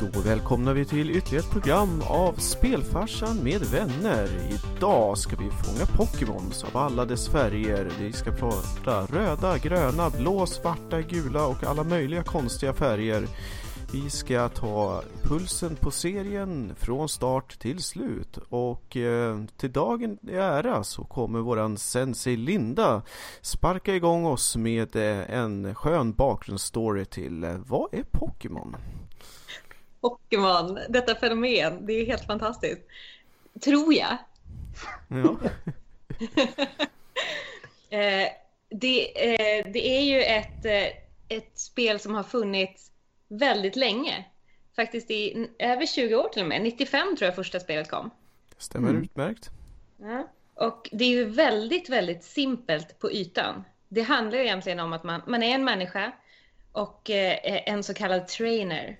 Då välkomnar vi till ytterligare ett program av Spelfarsan med vänner. Idag ska vi fånga Pokémons av alla dess färger. Vi ska prata röda, gröna, blå, svarta, gula och alla möjliga konstiga färger. Vi ska ta pulsen på serien från start till slut och eh, till dagen i ära så kommer våran sensei Linda sparka igång oss med eh, en skön bakgrundsstory till eh, vad är Pokémon? Pokémon, detta fenomen, det är helt fantastiskt. Tror jag. Ja. eh, det, eh, det är ju ett, eh, ett spel som har funnits väldigt länge. Faktiskt i över 20 år till och med. 95 tror jag första spelet kom. Stämmer mm. utmärkt. Ja. Och det är ju väldigt, väldigt simpelt på ytan. Det handlar ju egentligen om att man, man är en människa och eh, en så kallad trainer.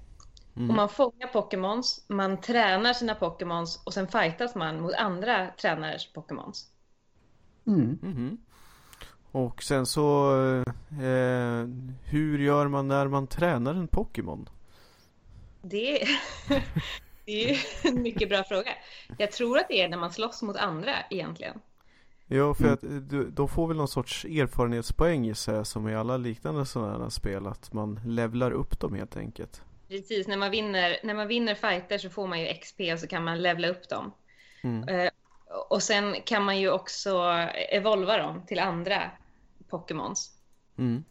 Mm. Och man fångar Pokémons, man tränar sina Pokémons och sen fightas man mot andra tränares Pokémons. Mm. Mm. Och sen så, eh, hur gör man när man tränar en Pokémon? Det, det är en mycket bra fråga. Jag tror att det är när man slåss mot andra egentligen. Ja, för att de får väl någon sorts erfarenhetspoäng gissar jag som i alla liknande sådana här spel. Att man levlar upp dem helt enkelt. Precis, när man vinner, när man vinner fighter så får man ju XP och så kan man levla upp dem. Mm. Uh, och sen kan man ju också evolva dem till andra Pokémons. Mm.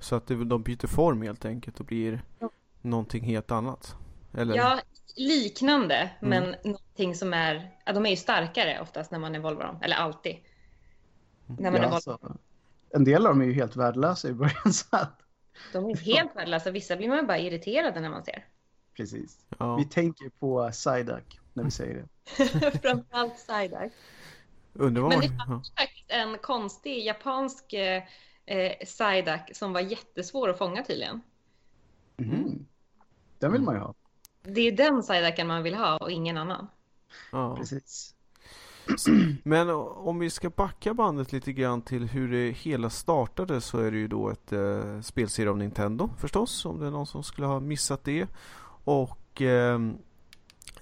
Så att de byter form helt enkelt och blir ja. någonting helt annat? Eller? Ja, liknande, mm. men någonting som är... Ja, de är ju starkare oftast när man evolvar dem, eller alltid. När man ja, alltså, en del av dem är ju helt värdelösa i början. Så att... De är helt värdelösa. Vissa blir man bara irriterade när man ser. Precis. Ja. Vi tänker på Psyduck när vi säger det. Framförallt Psyduck. Underbar. Men det fanns ja. faktiskt en konstig japansk eh, Psyduck som var jättesvår att fånga tydligen. Mm. Den vill man ju ha. Det är den Psyducken man vill ha och ingen annan. Ja. Precis. Men om vi ska backa bandet lite grann till hur det hela startade så är det ju då ett eh, spelserie av Nintendo förstås. Om det är någon som skulle ha missat det. Och eh,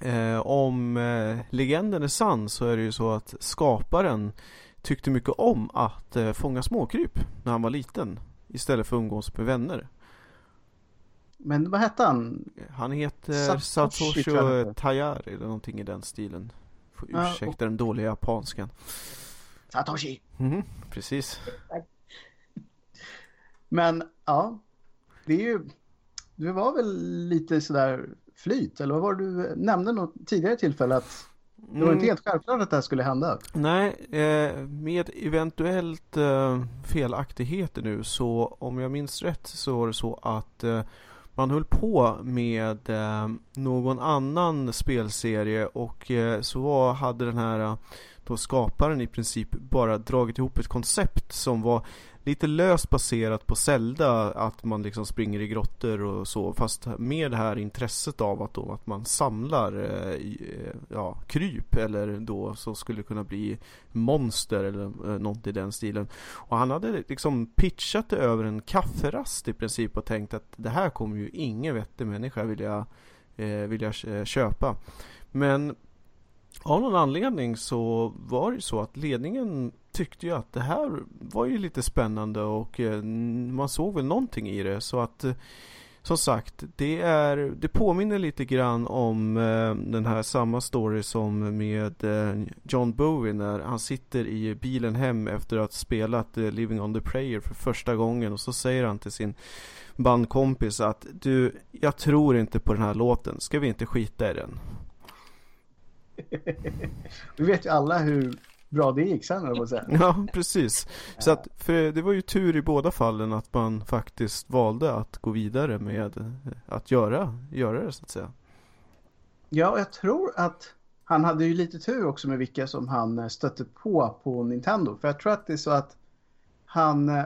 eh, om eh, legenden är sann så är det ju så att skaparen tyckte mycket om att eh, fånga småkryp när han var liten. Istället för att umgås med vänner. Men vad hette han? Han heter Satoshi, Satoshi Tayari eller någonting i den stilen. Ursäkta ja, och... den dåliga japanskan. Satoshi. Mm, precis. Men ja, det är ju, det var väl lite sådär flyt, eller vad var det du nämnde något tidigare tillfälle att det var inte mm. helt självklart att det här skulle hända. Nej, eh, med eventuellt eh, felaktigheter nu så om jag minns rätt så var det så att eh, man höll på med eh, någon annan spelserie och eh, så hade den här eh, då skaparen i princip bara dragit ihop ett koncept som var lite löst baserat på Zelda att man liksom springer i grottor och så fast med det här intresset av att då att man samlar eh, eh, ja, kryp eller då så skulle det kunna bli monster eller eh, något i den stilen. Och han hade liksom pitchat det över en kafferast i princip och tänkt att det här kommer ju ingen vettig människa vilja, eh, vilja eh, köpa. Men av någon anledning så var det så att ledningen tyckte ju att det här var ju lite spännande och eh, man såg väl någonting i det. Så att eh, som sagt, det, är, det påminner lite grann om eh, den här samma story som med eh, John Bowie när han sitter i bilen hem efter att ha spelat eh, Living on the Prayer för första gången. Och så säger han till sin bandkompis att du, jag tror inte på den här låten, ska vi inte skita i den? vi vet ju alla hur bra det gick sen, eller säga. Ja, precis. Så att, för det var ju tur i båda fallen att man faktiskt valde att gå vidare med att göra, göra det, så att säga. Ja, jag tror att han hade ju lite tur också med vilka som han stötte på på Nintendo. För jag tror att det är så att han eh,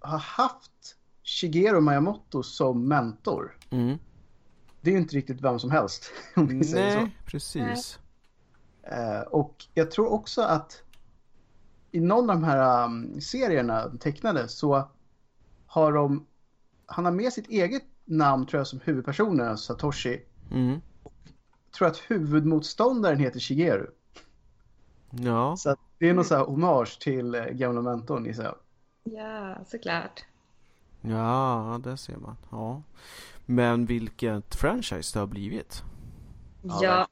har haft Shigeru Miyamoto som mentor. Mm det är ju inte riktigt vem som helst. Om vi Nej, säger så. precis. Uh, och jag tror också att i någon av de här um, serierna tecknade så har de, han har med sitt eget namn tror jag som huvudpersonen, alltså Satoshi. Mm. Tror att huvudmotståndaren heter Shigeru. Ja. Så att det är någon sån här hommage till eh, gamla mentorn gissar jag. Ja, såklart. Ja, det ser man. Ja. Men vilket franchise det har blivit. Ja, Ja,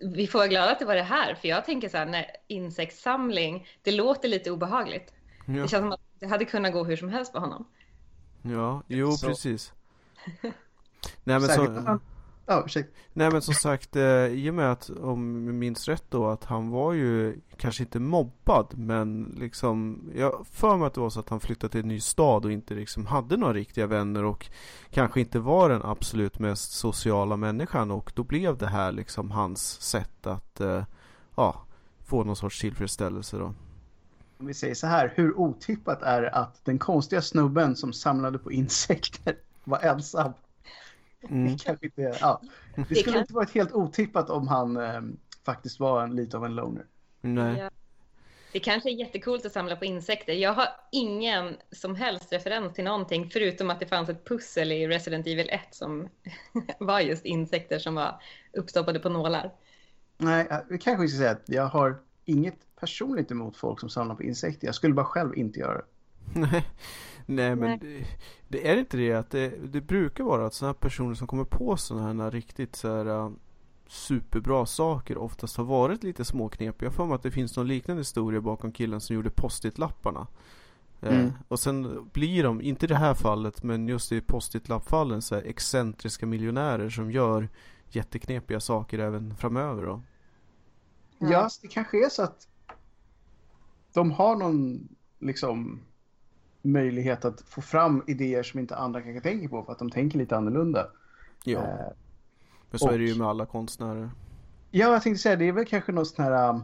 vi får vara glada att det var det här, för jag tänker så här, när insektssamling, det låter lite obehagligt. Ja, Det känns som att det hade kunnat gå hur som helst för honom. ja jo Så- precis. Nej men, Säkert. så, Ja, ursäkta. nej men som sagt, eh, i och med att om jag minns rätt då att han var ju kanske inte mobbad men liksom Jag för mig att det var så att han flyttade till en ny stad och inte liksom hade några riktiga vänner och Kanske inte var den absolut mest sociala människan och då blev det här liksom hans sätt att eh, Ja Få någon sorts tillfredsställelse då Om vi säger så här, hur otippat är det att den konstiga snubben som samlade på insekter var ensam? Mm. Det kanske inte, ja. Det Det skulle kan- inte varit helt otippat om han eh, faktiskt var en, lite av en loner. Nej Ja. Det kanske är jättekult att samla på insekter. Jag har ingen som helst referens till någonting förutom att det fanns ett pussel i Resident Evil 1 som var just insekter som var uppstoppade på nålar. Nej, vi kanske ska säga att jag har inget personligt emot folk som samlar på insekter. Jag skulle bara själv inte göra det. Nej, nej men Nej. Det, det är inte det att det, det brukar vara att sådana här personer som kommer på sådana här riktigt så här äh, superbra saker oftast har varit lite småknepiga. Jag för mig att det finns någon liknande historia bakom killen som gjorde post-it-lapparna. Eh, Mm. och sen blir de, inte i det här fallet, men just i post-it-lappfallen så här excentriska miljonärer som gör jätteknepiga saker även framöver då. Ja. Ja, så det kanske är så att de har någon liksom möjlighet att få fram idéer som inte andra kanske tänker på för att de tänker lite annorlunda. Ja, Eh, men så är det ju och- med alla konstnärer. Ja, jag tänkte säga det är väl kanske någon sån här um,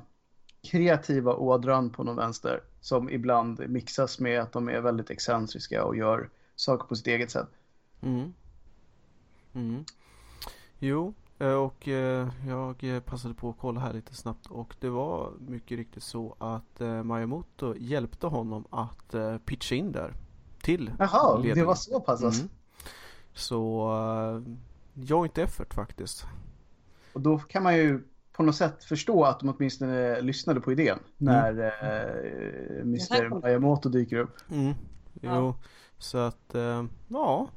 kreativa ådran på någon vänster som ibland mixas med att de är väldigt excentriska och gör saker på sitt eget sätt. Mm. Mm. Jo, och eh, jag eh, passade på att kolla här lite snabbt och det var mycket riktigt så att eh, Miyamoto hjälpte honom att eh, pitcha in där till Jaha, det var så pass alltså. Mm. Så joint effort faktiskt. Och då kan man ju på något sätt förstå att de åtminstone lyssnade på idén när eh, Mr. Miyamoto dyker upp. Mm. Jo, Ja. så att eh, ja,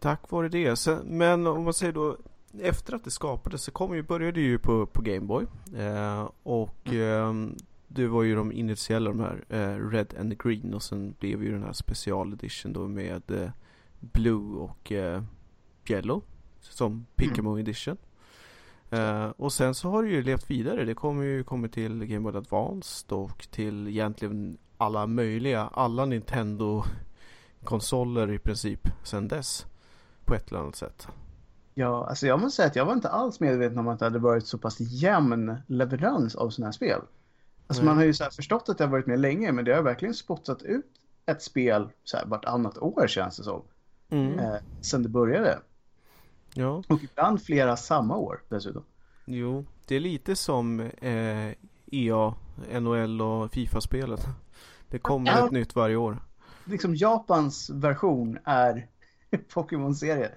tack vare det. Men om man säger då efter att det skapades så kom ju, började ju på, på Gameboy. Eh, och eh, det var ju de initiella de här eh, Red and Green och sen blev ju den här special edition då med eh, Blue och eh, Yellow som Pikamo edition. Eh, och sen så har det ju levt vidare. Det kommer ju kommit till Game Boy Advanced och till egentligen alla möjliga, alla Nintendo-konsoler i princip sen dess. På ett eller annat sätt. Ja, alltså jag måste säga att jag var inte alls medveten om att det hade varit så pass jämn leverans av sådana här spel. Alltså man har ju så här förstått att det har varit med länge, men det har verkligen spottat ut ett spel så här vartannat år känns det som. Mm. Eh, sen det började. Ja, Och ibland flera samma år dessutom. jo. Det är lite som eh, EA, NHL och Fifa-spelet. Det kommer Ja. ett nytt varje år. Liksom Japans version är Pokémon-serie.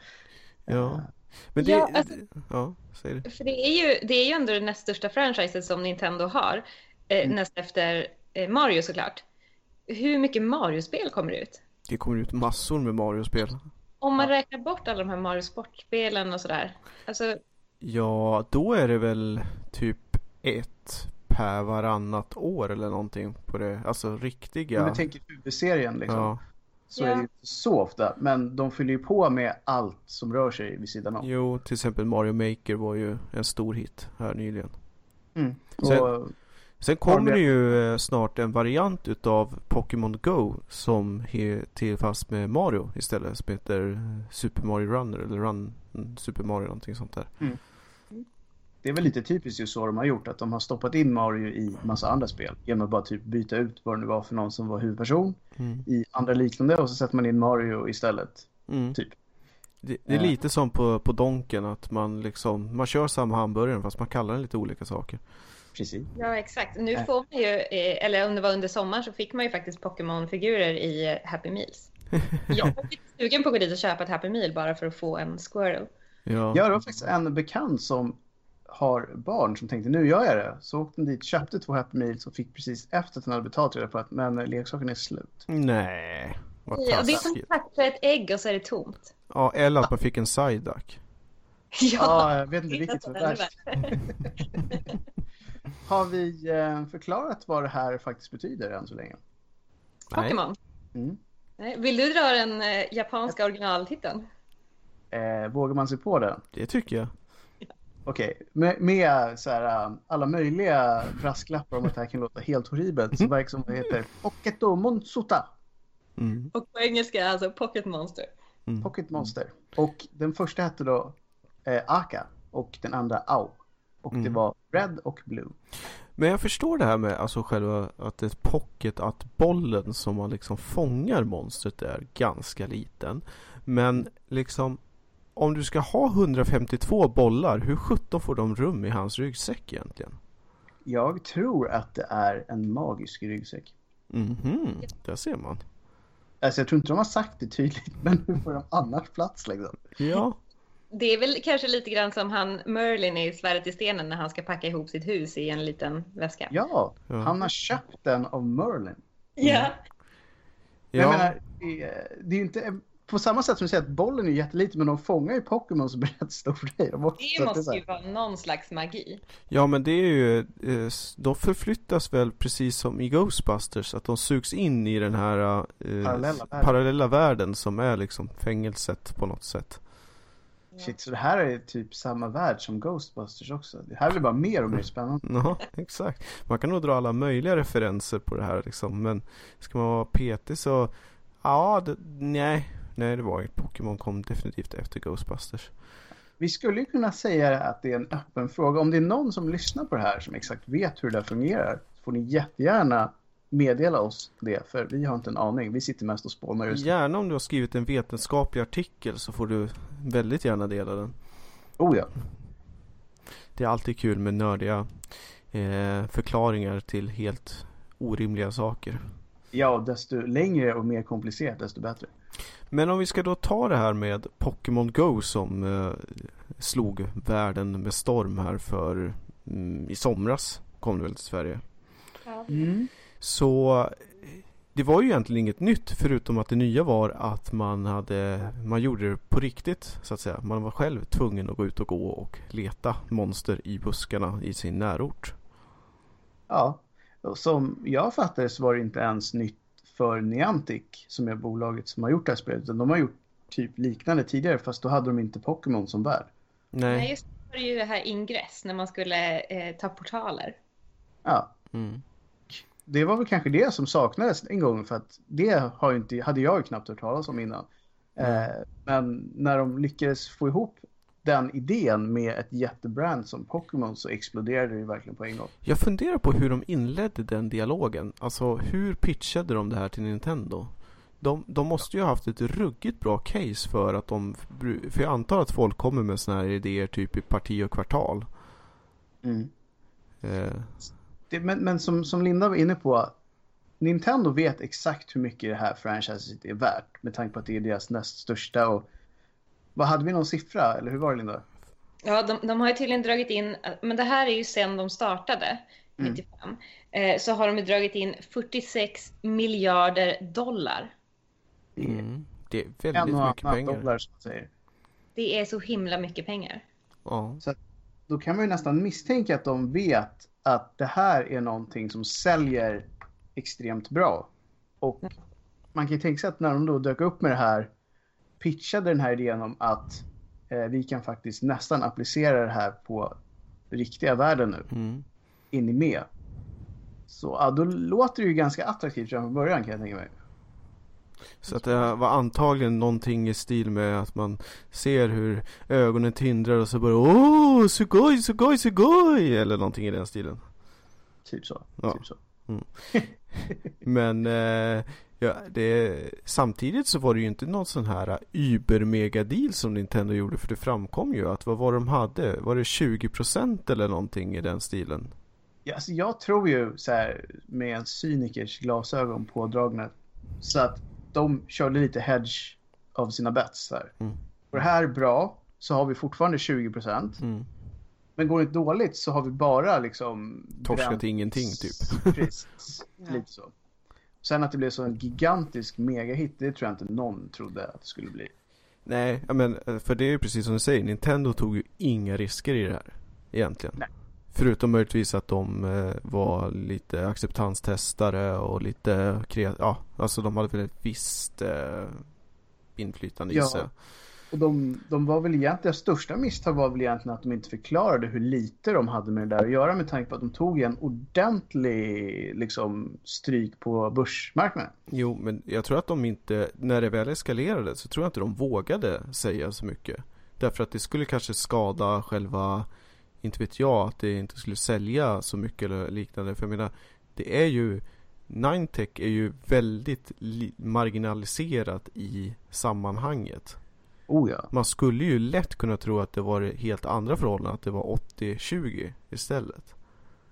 Ja. Men det, Ja, alltså- ja, säg det. För det är ju, det är ju ändå det näst största franchiset som Nintendo har. Eh, näst efter eh, Mario såklart. Hur mycket Mario-spel kommer ut? Det kommer ut massor med Mario-spel. Om man räknar bort alla de här Mario Sport-spelen och sådär. Alltså, Ja, då är det väl typ ett per varannat år eller någonting på det. Alltså riktiga. Om vi tänker huvudserien liksom. Ja, Så är det ju inte så ofta. Men de fyller ju på med allt som rör sig vid sidan om. jo, till exempel Mario Maker var ju en stor hit här nyligen. Mm. Sen- Och, Sen kommer det ju eh, snart en variant utav Pokémon Go som är till fast med Mario istället. Som heter Super Mario Runner eller Run mm, Super Mario någonting sånt där. Det är väl lite typiskt just så de har gjort. Att de har stoppat in Mario i massa andra spel. Genom att bara typ byta ut vad det nu var för någon som var huvudperson Mm. i andra liknande. Och så sätter man in Mario istället. Mm. Typ. Det, det är Ja. lite som på, på Donken att man liksom, man kör samma hamburgare fast man kallar den lite olika saker. Precis. ja exakt. Nu Nej. får man ju, eh, eller om det var under sommaren så fick man ju faktiskt Pokémon-figurer i eh, Happy Meals. Jag är lite sugen på att gå dit och köpa ett Happy Meal bara för att få en Squirrel. Ja. Ja, det var faktiskt en bekant som har barn som tänkte nu gör jag det. Så åkte den dit, köpte två Happy Meals och fick precis efter att den hade betalt reda på att men leksaken är slut. Nej, vad Ja, det är som taskigt. sagt för ett ägg och så är det tomt. Ja, eller att man fick en side duck. Ja, jag vet inte vilket som är värst. Har vi eh, förklarat vad det här faktiskt betyder än så länge? Nej. Pokémon. Mm. Nej, Vill du dra den eh, japanska originaltiteln? Eh, vågar man sig på det? Det tycker jag. Okej, med, med så här, um, alla möjliga brasklappar om att det här kan låta helt horribelt så verkar det som det heter Poketo Monsuta, Mm. Och på engelska alltså Pocket Monster. Mm. Pocket Monster. Och den första hette då eh, Aka och den andra Au. Och det Mm. var Red och Blue. Men jag förstår det här med alltså själva att det är pocket, att bollen som man liksom fångar monstret är ganska liten. Men liksom om du ska ha 152 bollar, hur sjutton får de rum i hans ryggsäck egentligen? Jag tror att det är en magisk ryggsäck. Mhm, där ser man. Alltså jag tror inte de har sagt det tydligt, men hur får de annars plats liksom? Ja, Det är väl kanske lite grann som han Merlin i Svärdet i stenen när han ska packa ihop sitt hus i en liten väska. Ja, han har köpt den av Merlin. Ja. Jag ja. menar, det är det är ju inte... På samma sätt som du säger att bollen är jätteliten men de fångar ju Pokémon som är rätt stora. De måste, så Det måste ju vara någon slags magi. ja men det är ju, eh, de förflyttas väl precis som i Ghostbusters, att de sugs in i den här eh, Parallella världen. parallella världen som är liksom fängelset på något sätt. Shit, så det här är typ samma värld som Ghostbusters också. Det här blir bara mer och mer spännande. Ja, exakt. Man kan nog dra alla möjliga referenser på det här liksom. Men ska man vara petig så... Ja, det, nej. Nej, det var inget. Pokémon kom definitivt efter Ghostbusters. Vi skulle ju kunna säga att det är en öppen fråga. Om det är någon som lyssnar på det här som exakt vet hur det fungerar så får ni jättegärna meddela oss det. För vi har inte en aning. Vi sitter mest och spånar just nu. Gärna om du har skrivit en vetenskaplig artikel så får du väldigt gärna dela den. Oh ja. Det är alltid kul med nördiga eh, förklaringar till helt orimliga saker. Ja, desto längre och mer komplicerat desto bättre. Men om vi ska då ta det här med Pokémon Go som eh, slog världen med storm här för mm, i somras kom det väl till Sverige. Mm. Så det var ju egentligen inget nytt förutom att det nya var att man hade man gjorde det på riktigt så att säga. Man var själv tvungen att gå ut och gå och leta monster i buskarna i sin närort. Ja, och som jag fattar det så var det inte ens nytt för Niantic som är bolaget som har gjort det här spelet. Utan de har gjort typ liknande tidigare fast då hade de inte Pokémon som värld. Nej, Nej. just det var ju det här ingress när man skulle eh, ta portaler. Ja, Mm. det var väl kanske det som saknades en gång för att det har ju inte, hade jag ju knappt hört talas om innan. Eh, men när de lyckades få ihop den idén med ett jättebrand som Pokémon så exploderade det verkligen på en gång. Jag funderar på hur de inledde den dialogen. Alltså hur pitchade de det här till Nintendo? De, de måste ju ha haft ett ruggigt bra case för att de... För jag antar att folk kommer med såna här idéer typ i parti och kvartal. Mm. Eh, Det, men men som, som Linda var inne på, Nintendo vet exakt hur mycket det här franchiset är värt med tanke på att det är deras näst största och vad hade vi någon siffra eller hur var det Linda? Ja, de, de har ju tydligen dragit in, men det här är ju sen de startade, Mm. 95, eh, så har de ju dragit in 46 miljarder dollar. mm, det är En väldigt och mycket annan pengar. dollar som säger. Det är så himla mycket pengar. Ja. Då kan man ju nästan misstänka att de vet att det här är någonting som säljer extremt bra. Och man kan ju tänka sig att när de då dök upp med det här pitchade den här idén om att eh, vi kan faktiskt nästan applicera det här på riktiga världen nu. Mm. in i med. Så ja, då låter det ju ganska attraktivt redan från början kan jag tänka mig. Så att det var antagligen någonting i stil med att man ser hur ögonen tindrar och så bara Åh, sugoi, sugoi, sugoi! Eller någonting i den stilen. Typ så. Ja. Typ så. Men eh, ja, det, samtidigt så var det ju inte någon sån här Uber-mega-deal som Nintendo gjorde för det framkom ju att vad var de hade? Var det 20% eller någonting i den stilen? Ja, alltså jag tror ju så här med en cynikers glasögon pådragna så att de körde lite hedge av sina bets. Här. Mm. Det här är bra så har vi fortfarande 20 procent. Mm. Men går det dåligt så har vi bara liksom... Torskat ingenting typ. Precis, lite så. Sen att det blev så en gigantisk megahit, det tror jag inte någon trodde att det skulle bli. Nej, men eh, för det är ju precis som du säger, Nintendo tog ju inga risker i det här. Egentligen. Nej. Förutom möjligtvis att de eh, var lite acceptanstestare och lite kreativa, ja, alltså de hade väl ett visst eh, inflytande gissar jag. Och de, de var väl egentligen, deras största misstag var väl egentligen att de inte förklarade hur lite de hade med det där att göra med tanke på att de tog en ordentlig liksom, stryk på börsmarknaden. Jo, men jag tror att de inte, när det väl eskalerade så tror jag inte de vågade säga så mycket. Därför att det skulle kanske skada själva, inte vet jag, att det inte skulle sälja så mycket eller liknande. För jag menar, det är ju, Ninetech är ju väldigt marginaliserat i sammanhanget. Oh ja. Man skulle ju lätt kunna tro att det var helt andra förhållanden, att det var 80-20 istället.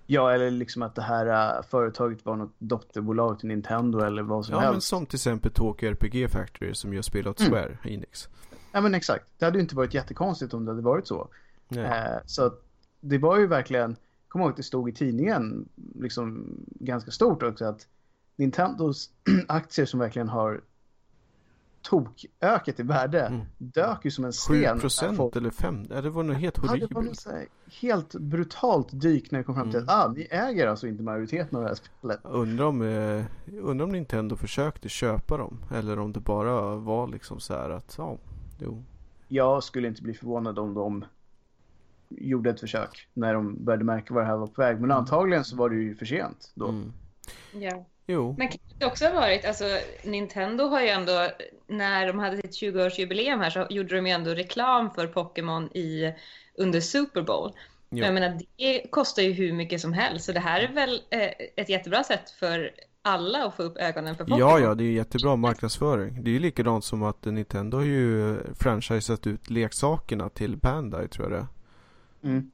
Ja, eller liksom att det här äh, företaget var något dotterbolag till Nintendo eller vad som Ja, men helst. som till exempel Tokyo RPG Factory som gör spel åt Mm. Square Enix. Ja, men exakt. Det hade ju inte varit jättekonstigt om det hade varit så. Eh, så det var ju verkligen, kom ihåg att det stod i tidningen liksom ganska stort också att Nintendos aktier som verkligen har tokökat i värde Mm. dök ju som en 7 sten. procent Folk- eller 5? Ja, det var nog helt Ja, det var horribelt. här helt brutalt dyk när det kom fram till Mm. att ah, ni äger alltså inte majoriteten av det här spelet. Undrar om, eh, undrar om Nintendo försökte köpa dem. Eller om det bara var liksom så här att, ja, jo. Jag skulle inte bli förvånad om de gjorde ett försök när de började märka vad det här var på väg. Men antagligen så var det ju för sent då. Mm. Ja. Jo. Men kan det också ha varit, alltså Nintendo har ju ändå, när de hade sitt 20-årsjubileum här så gjorde de ju ändå reklam för Pokémon i, under Super Bowl. Ja. Jag menar, det kostar ju hur mycket som helst, så det här är väl eh, ett jättebra sätt för alla att få upp ögonen för Pokémon. Ja, ja, det är jättebra marknadsföring. Det är ju likadant som att Nintendo har ju franchisat ut leksakerna till Bandai tror jag det är. Mm.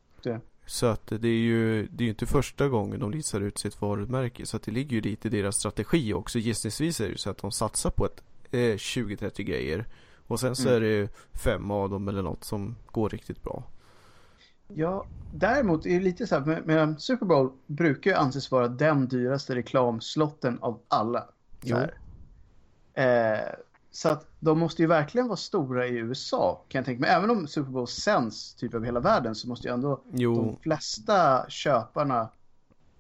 Så att det är ju det är ju inte första gången de listar ut sitt varumärke. Så att det ligger ju lite i deras strategi också. Gissningsvis är det ju så att de satsar på ett eh, 20-30 grejer. Och sen så Mm. är det fem av dem eller något som går riktigt bra. Ja, däremot är det lite så här, med, med Super Bowl brukar ju anses vara den dyraste reklamslotten av alla. Så. Eh, så att de måste ju verkligen vara stora i USA kan jag tänka mig. Även om Super Bowl sänds typ över hela världen så måste ju ändå Jo, de flesta köparna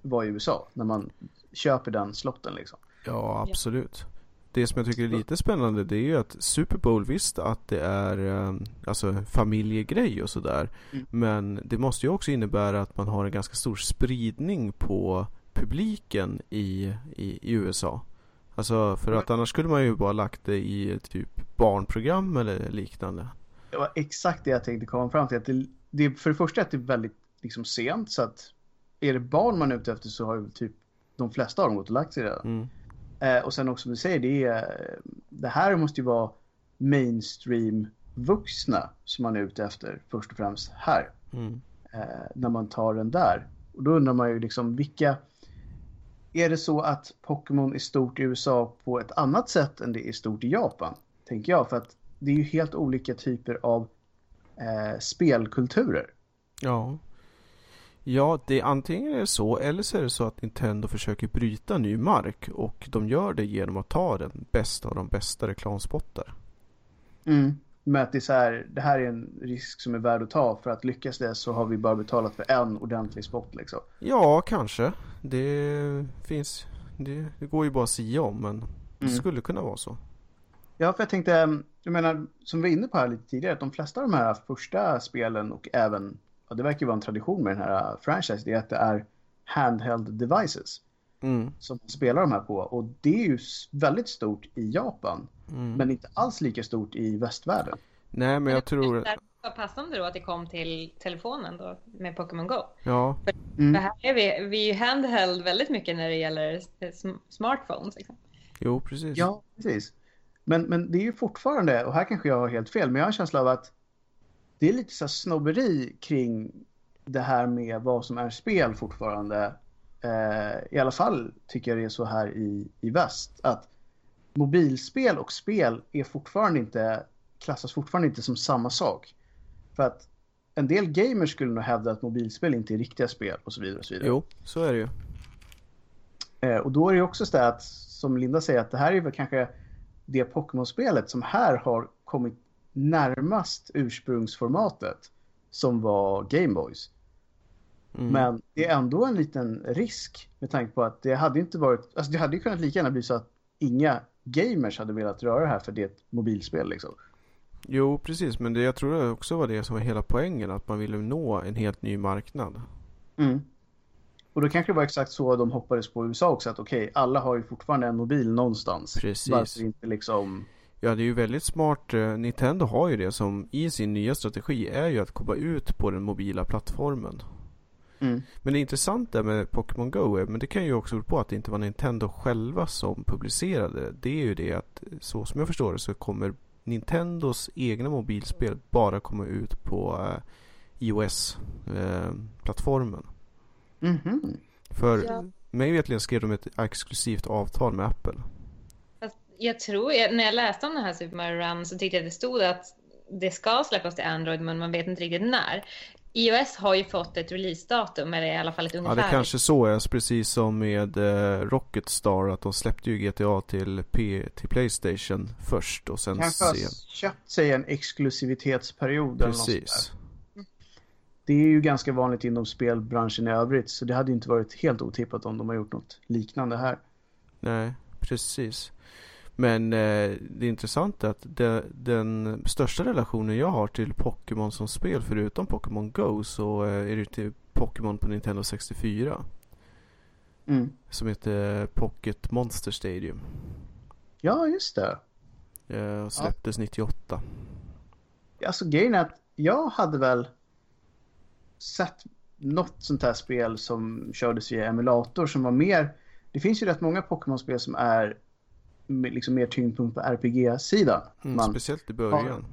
vara i USA när man köper den slotten liksom. ja absolut. Det som jag tycker är lite spännande det är ju att Super Bowl visst att det är eh, alltså familjegrej och sådär. Mm. Men det måste ju också innebära att man har en ganska stor spridning på publiken i, i, i USA. Alltså för att annars skulle man ju bara lagt det i typ barnprogram eller liknande. Det var exakt det jag tänkte komma fram till. Att det, det, för det första att det är väldigt liksom, sent så att är det barn man är ute efter så har ju typ de flesta av dem gått och lagt sig redan. Mm. Eh, och sen också som du säger, det, är, det här måste ju vara mainstream vuxna som man är ute efter först och främst här. Mm. Eh, när man tar den där. Och då undrar man ju liksom vilka... Är det så att Pokémon är stort i USA på ett annat sätt än det är stort i Japan? Tänker jag. För att det är ju helt olika typer av eh, spelkulturer. Ja. Ja, det är antingen är det så eller så är det så att Nintendo försöker bryta ny mark och de gör det genom att ta den bästa av de bästa reklamspottar. Mm. Men att det är så här, det här är en risk som är värd att ta. För att lyckas det så har vi bara betalat för en ordentlig spot liksom. Ja, kanske. Det finns... Det, det går ju bara att sia om men det Mm. skulle kunna vara så. Ja, för jag tänkte, jag menar, som vi var inne på här lite tidigare, att de flesta av de här första spelen och även, ja, det verkar ju vara en tradition med den här franchise, det är att det är handheld devices Mm. som man spelar de här på. Och det är ju väldigt stort i Japan, Mm. men inte alls lika stort i västvärlden. Nej, men jag tror... Det var passande då att det kom till telefonen då med Pokémon Go. Ja, Mm. För här är vi, vi är ju handheld väldigt mycket när det gäller sm- smartphones. Liksom. jo precis. Ja, precis. Men, men det är ju fortfarande, och här kanske jag har helt fel, men jag har en känsla av att det är lite så snobberi kring det här med vad som är spel fortfarande. Eh, I alla fall tycker jag det är så här i, i väst. Att mobilspel och spel är fortfarande inte, klassas fortfarande inte som samma sak. För att en del gamers skulle nog hävda att mobilspel inte är riktiga spel och så vidare. Och så vidare. Jo, så är det ju. Eh, och då är det också så att, som Linda säger, att det här är väl kanske det Pokémon-spelet som här har kommit närmast ursprungsformatet som var Gameboys. Mm. Men det är ändå en liten risk med tanke på att det hade inte varit, alltså det hade ju kunnat lika gärna bli så att inga gamers hade velat röra det här för det är ett mobilspel liksom. Jo, precis, men det, jag tror det också var det som var hela poängen, att man ville nå en helt ny marknad. Mm. Och då kanske det var exakt så de hoppades på USA också, att okej, okay, alla har ju fortfarande en mobil någonstans. Precis. Varför inte liksom... Ja, det är ju väldigt smart. Eh, Nintendo har ju det som i sin nya strategi är ju att komma ut på den mobila plattformen. Mm. Men det intressanta med Pokémon Go är, men det kan ju också bero på att det inte var Nintendo själva som publicerade det. Är ju det att så som jag förstår det så kommer Nintendos egna mobilspel bara komma ut på uh, iOS-plattformen. Uh, mm -hmm. För ja. mig vetligen skrev de ett exklusivt avtal med Apple. Jag tror, när jag läste om den här Super Mario Run så tyckte jag att det stod att det ska släppas till Android men man vet inte riktigt när iOS har ju fått ett releasedatum, eller i alla fall ett ungefär. Ja, det kanske så är, precis som med eh, Rocket Star, att de släppte ju GTA till, P till Playstation först och sen kanske sen... köpt sig en exklusivitetsperiod Precis. eller något Det är ju ganska vanligt inom spelbranschen i övrigt, så det hade inte varit helt otippat om de har gjort något liknande här. Nej, precis. Men eh, det intressanta är att det, den största relationen jag har till Pokémon som spel förutom Pokémon Go så eh, är det till Pokémon på Nintendo 64. Mm. Som heter Pocket Monster Stadium. Ja, just det. Eh, släpptes ja. 98. Alltså grejen är att jag hade väl sett något sånt här spel som kördes via emulator som var mer... Det finns ju rätt många Pokémon-spel som är liksom mer tyngdpunkt på RPG-sidan. Mm, speciellt i början. Har,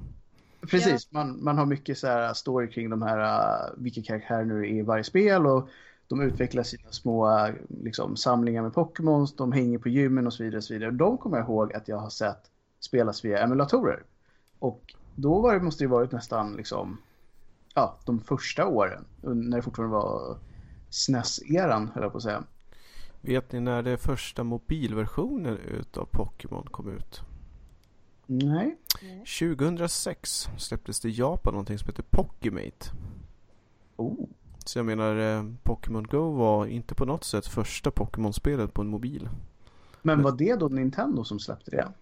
precis, ja. man, man har mycket så här story kring de här, uh, vilka karaktärer nu är i varje spel och de utvecklar sina små uh, liksom, samlingar med Pokémons, de hänger på gymmen och så vidare. Och så vidare. De kommer jag ihåg att jag har sett spelas via emulatorer. Och då var det, måste det varit nästan liksom, ja, de första åren, när det fortfarande var SNES-eran, höll jag på att säga. Vet ni när det första mobilversionen utav Pokémon kom ut? Nej. 2006 släpptes det i Japan någonting som heter Pokimate. Oh. Så jag menar, eh, Pokémon Go var inte på något sätt första Pokémon-spelet på en mobil. Men var det då Nintendo som släppte det?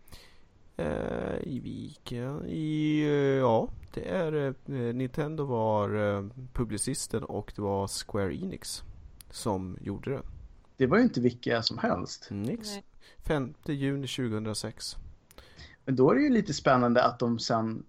Eh, I vilka? I, eh, ja, det är eh, Nintendo var publicisten och det var Square Enix som gjorde det. Det var ju inte vilka som helst. Nix. 5 juni 2006. Men då är det ju lite spännande att de sen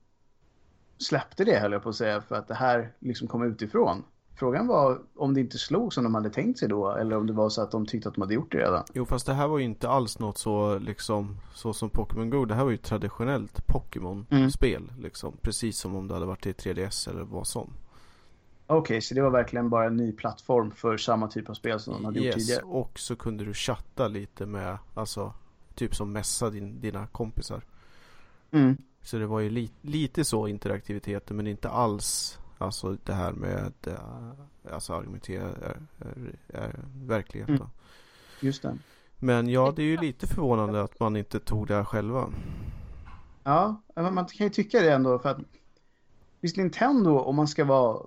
släppte det höll jag på att säga för att det här liksom kom utifrån. Frågan var om det inte slog som de hade tänkt sig då eller om det var så att de tyckte att de hade gjort det redan. Jo fast det här var ju inte alls något så liksom så som Pokémon Go. Det här var ju traditionellt Pokémon-spel mm. liksom. Precis som om det hade varit i 3DS eller vad som. Okej, okay, så det var verkligen bara en ny plattform för samma typ av spel som de hade yes, gjort tidigare? och så kunde du chatta lite med, alltså typ som messa din, dina kompisar. Mm. Så det var ju li, lite så interaktiviteten men inte alls alltså det här med äh, alltså argumentera är, är, är verklighet. Mm. Just det. Men ja, det är ju lite förvånande att man inte tog det här själva. Ja, man kan ju tycka det ändå för att Visst Nintendo, om man ska vara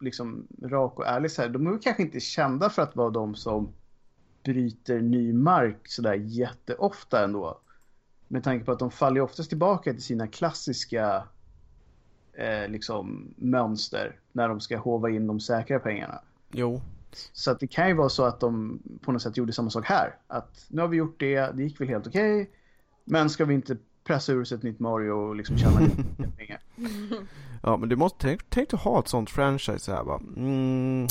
liksom rak och ärlig så här, de är kanske inte kända för att vara de som bryter ny mark sådär jätteofta ändå. Med tanke på att de faller oftast tillbaka till sina klassiska eh, liksom mönster när de ska hova in de säkra pengarna. Jo. Så att det kan ju vara så att de på något sätt gjorde samma sak här. Att nu har vi gjort det, det gick väl helt okej. Okay, men ska vi inte pressa ur sig ett nytt Mario och liksom tjäna lite pengar? Ja men du måste tänk, tänk att ha ett sånt franchise här va. Mm,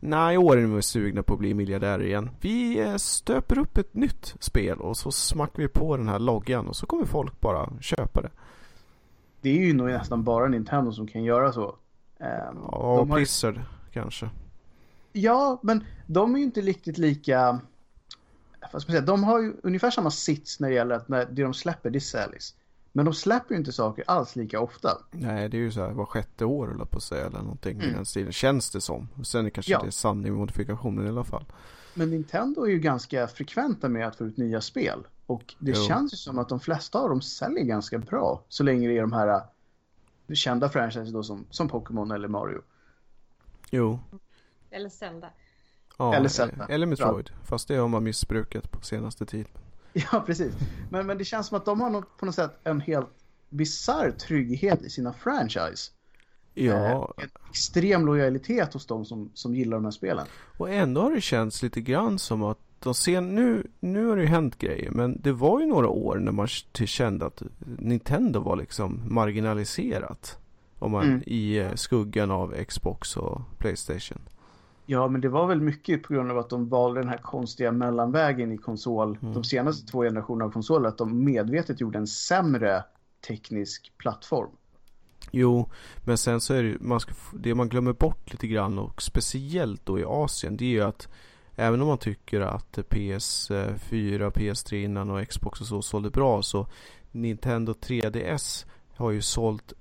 nej, i år är vi sugna på att bli miljardärer igen. Vi eh, stöper upp ett nytt spel och så smackar vi på den här loggan och så kommer folk bara köpa det. Det är ju nog nästan bara Nintendo som kan göra så. Um, ja, Blizzard har... kanske. Ja, men de är ju inte riktigt lika fast säga, de har ju ungefär samma sits när det gäller att när det de släpper det säljs. Men de släpper ju inte saker alls lika ofta. Nej, det är ju så här var sjätte år eller på att säga eller någonting mm. i den stilen. Känns det som. Sen är kanske ja. det är sanning med modifikationen i alla fall. Men Nintendo är ju ganska frekventa med att få ut nya spel. Och det jo. känns ju som att de flesta av dem säljer ganska bra. Så länge det är de här äh, kända franchises då som, som Pokémon eller Mario. Jo. Eller Zelda. Ja, eller Zelda. Eller Metroid. Fast det har man missbrukat på senaste tiden. Ja, precis. Men, men det känns som att de har på något sätt en helt bizarr trygghet i sina franchise. Ja. Eh, en extrem lojalitet hos de som, som gillar de här spelen. Och ändå har det känts lite grann som att de ser, nu, nu har det ju hänt grejer, men det var ju några år när man kände att Nintendo var liksom marginaliserat. Om man, mm. I eh, skuggan av Xbox och Playstation. Ja, men det var väl mycket på grund av att de valde den här konstiga mellanvägen i konsol. Mm. De senaste två generationerna av konsoler, att de medvetet gjorde en sämre teknisk plattform. Jo, men sen så är det man ska, det man glömmer bort lite grann och speciellt då i Asien, det är ju att även om man tycker att PS4, PS3 innan och Xbox och så sålde bra så Nintendo 3DS har ju sålt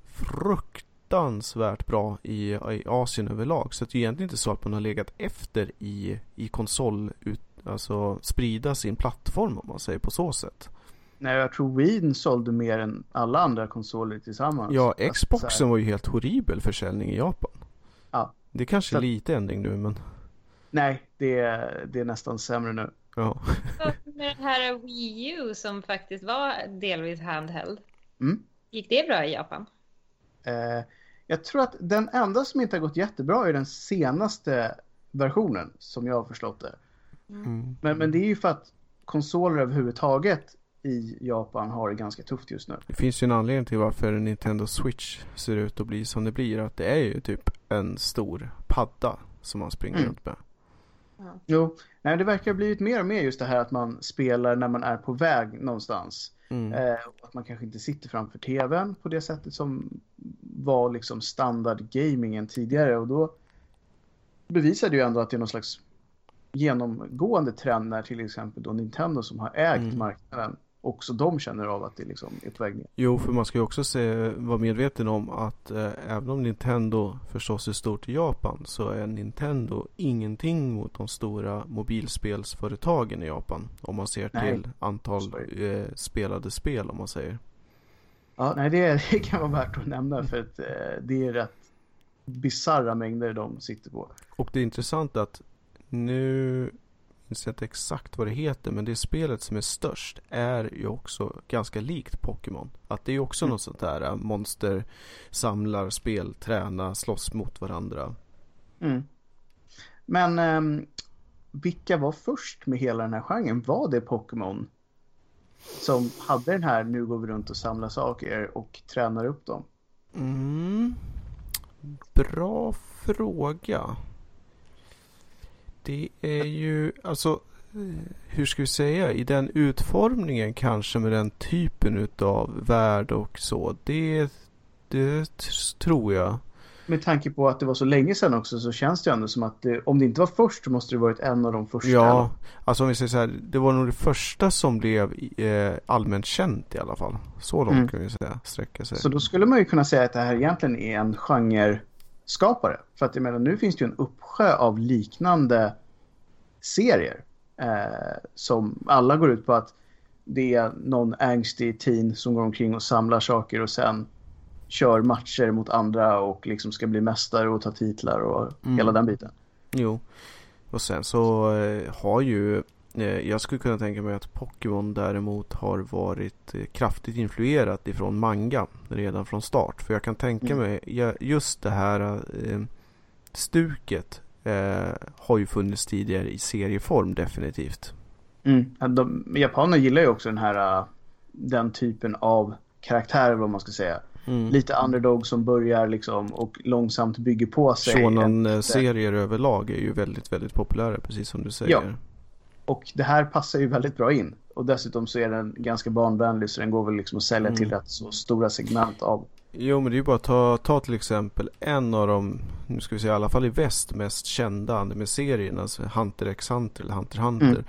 fruktansvärt bra i, i Asien överlag. Så det är egentligen inte så att man har legat efter i, i konsol, ut, alltså sprida sin plattform om man säger på så sätt. Nej, jag tror Wien sålde mer än alla andra konsoler tillsammans. Ja, Xboxen var ju helt horribel försäljning i Japan. Ja. Det är kanske är lite ändring nu, men... Nej, det är, det är nästan sämre nu. Ja. Med den här Wii U som faktiskt var delvis handheld. Mm. Gick det bra i Japan? Eh, jag tror att den enda som inte har gått jättebra är den senaste versionen, som jag har förstått det. Mm. Men, men det är ju för att konsoler överhuvudtaget i Japan har det ganska tufft just nu. Det finns ju en anledning till varför Nintendo Switch ser ut att bli som det blir. Att det är ju typ en stor padda som man springer mm. runt med. Ja. Jo, Nej, det verkar ha blivit mer och mer just det här att man spelar när man är på väg någonstans. Mm. Eh, att man kanske inte sitter framför tvn på det sättet som var liksom standard gamingen tidigare. Och då bevisar det ju ändå att det är någon slags genomgående trend när till exempel då Nintendo som har ägt mm. marknaden också de känner av att det liksom är på väg ner. Jo, för man ska ju också se, vara medveten om att eh, även om Nintendo förstås är stort i Japan så är Nintendo ingenting mot de stora mobilspelsföretagen i Japan. Om man ser nej. till antal eh, spelade spel om man säger. Ja, nej det, det, kan vara värt att nämna för att eh, det är rätt bizarra mängder de sitter på. Och det är intressant att nu minns inte exakt vad det heter men det spelet som är störst är ju också ganska likt Pokémon. Att det är ju också mm. något sånt där äh, monster samlar, spel, träna, slåss mot varandra. Mm. Men um, vilka var först med hela den här genren? Var det Pokémon som hade den här nu går vi runt och samlar saker och tränar upp dem? Mm. Bra fråga. Det är ju, alltså, hur ska vi säga, i den utformningen kanske med den typen utav värld och så. Det, det tror jag. Med tanke på att det var så länge sedan också så känns det ändå som att det, om det inte var först så måste det varit en av de första. Ja, alltså om vi säger så här, det var nog det första som blev eh, allmänt känt i alla fall. Så långt mm. kan vi säga, sträcka sig. Så då skulle man ju kunna säga att det här egentligen är en genre skapare. För att jag menar, nu finns det ju en uppsjö av liknande serier. Eh, som alla går ut på att det är någon angstig teen som går omkring och samlar saker och sen kör matcher mot andra och liksom ska bli mästare och ta titlar och mm. hela den biten. Jo, och sen så eh, har ju jag skulle kunna tänka mig att Pokémon däremot har varit eh, kraftigt influerat ifrån manga redan från start. För jag kan tänka mm. mig just det här eh, stuket har ju funnits tidigare i serieform definitivt. Mm. De, japaner gillar ju också den här den typen av karaktär vad man ska säga. Mm. Lite underdog som börjar liksom och långsamt bygger på sig. Shonen-serier överlag är ju väldigt, väldigt populära precis som du säger. Ja. Och det här passar ju väldigt bra in. Och dessutom så är den ganska barnvänlig så den går väl liksom att sälja mm. till rätt så stora segment av Jo men det är ju bara att ta, ta till exempel en av de, nu ska vi säga i alla fall i väst, mest kända anime-serierna, alltså Hunter x Hunter eller Hunter x Hunter. Mm.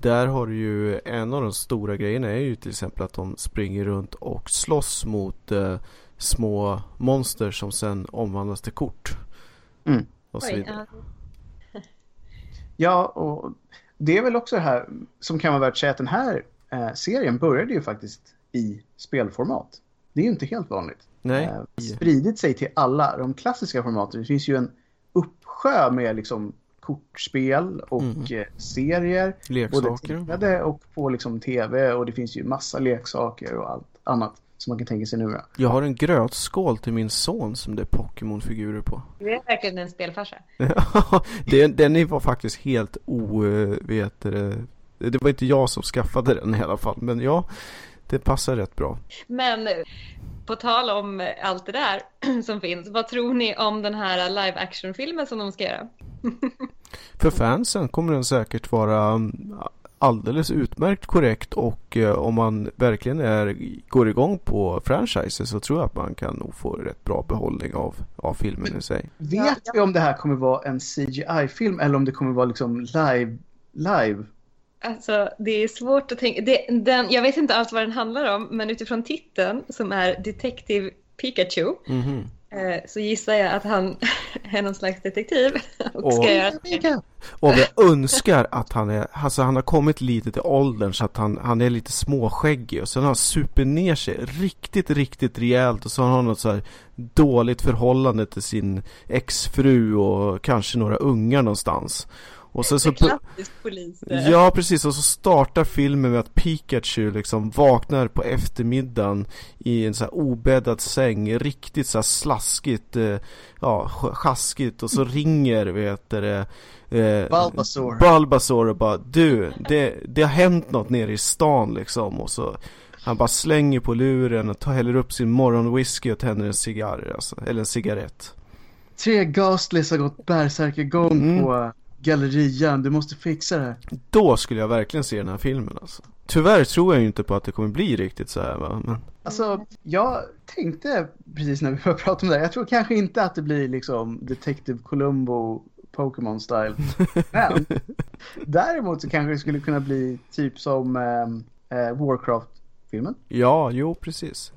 Där har du ju, en av de stora grejerna är ju till exempel att de springer runt och slåss mot eh, små monster som sen omvandlas till kort. Mm. Och så vidare. Ja, och det är väl också det här som kan vara värt att säga att den här eh, serien började ju faktiskt i spelformat. Det är ju inte helt vanligt. Nej. Eh, spridit sig till alla de klassiska formaten. Det finns ju en uppsjö med liksom kortspel och mm. Eh, serier. Leksaker. Både och på liksom tv och det finns ju massa leksaker och allt annat som man kan tänka sig nu. Jag har en grötskål till min son som det är Pokémon-figurer på. Det är verkligen en spelfarsa. den, den var faktiskt helt o... Vet det, det var inte jag som skaffade den i alla fall. Men ja, det passar rätt bra. Men på tal om allt det där som finns, vad tror ni om den här live action-filmen som de ska göra? För fansen kommer den säkert vara mm, alldeles utmärkt korrekt och eh, om man verkligen är, går igång på franchises så tror jag att man kan nog få rätt bra behållning av, av filmen i sig. Vet vi om det här kommer vara en CGI-film eller om det kommer vara liksom live? live? Alltså det är svårt att tänka. Det, den, jag vet inte alls vad den handlar om men utifrån titeln som är Detective Pikachu mm -hmm. Eh, så gissar jag att han är någon slags detektiv. Och, och, ska göra... och jag önskar att han är, alltså han har kommit lite till åldern så att han, han är lite småskäggig och sen har han super ner sig riktigt, riktigt rejält och så har han något så här dåligt förhållande till sin exfru och kanske några ungar någonstans. Och sen så... Klassisk polis. Ja, precis. Och så startar filmen med att Pikachu liksom vaknar på eftermiddagen i en så här obäddad säng, riktigt så här slaskigt, eh, ja, sjaskigt och så ringer, vet du eh, Bulbasaur. Bulbasaur och bara du, det, det har hänt något nere i stan liksom och så han bara slänger på luren och tar, häller upp sin morgonwhisky och tänder en cigarr, alltså, eller en cigarett. Tre Ghastlies har gått bärsärkagång mm. på gallerian, du måste fixa det här. Då skulle jag verkligen se den här filmen alltså. Tyvärr tror jag ju inte på att det kommer bli riktigt så här va. Men... Alltså, jag tänkte precis när vi började prata om det här, jag tror kanske inte att det blir liksom Detective Columbo Pokémon style. Men däremot så kanske det skulle kunna bli typ som eh, eh Warcraft-filmen. Ja, jo precis.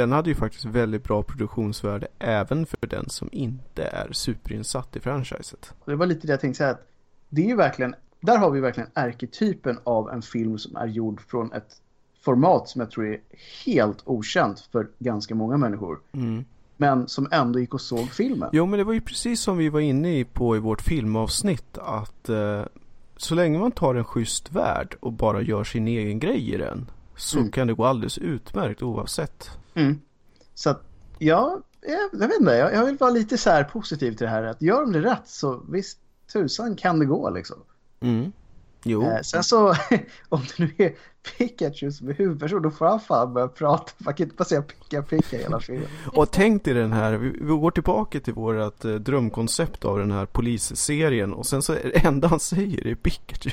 Den hade ju faktiskt väldigt bra produktionsvärde även för den som inte är superinsatt i franchiset. Det var lite det jag tänkte säga att det är ju verkligen, där har vi verkligen ärketypen av en film som är gjord från ett format som jag tror är helt okänt för ganska många människor. Mm. Men som ändå gick och såg filmen. Jo men det var ju precis som vi var inne på i vårt filmavsnitt att eh, så länge man tar en schysst värld och bara gör sin egen grej i den så mm. kan det gå alldeles utmärkt oavsett. Mm. Så att, ja, jag, jag vet inte, jag, jag, vill vara lite så här positiv till det här. Att gör de det rätt så visst, tusan kan det gå liksom. Mm. Jo. Eh, sen så, om det nu är Pikachu som är huvudperson, då får han fan börja prata. Man kan inte bara säga pika pika hela filmen. Och tänk dig den här, vi, vi går tillbaka till vårt eh, drömkoncept av den här polisserien och sen så är det enda han säger är Pikachu.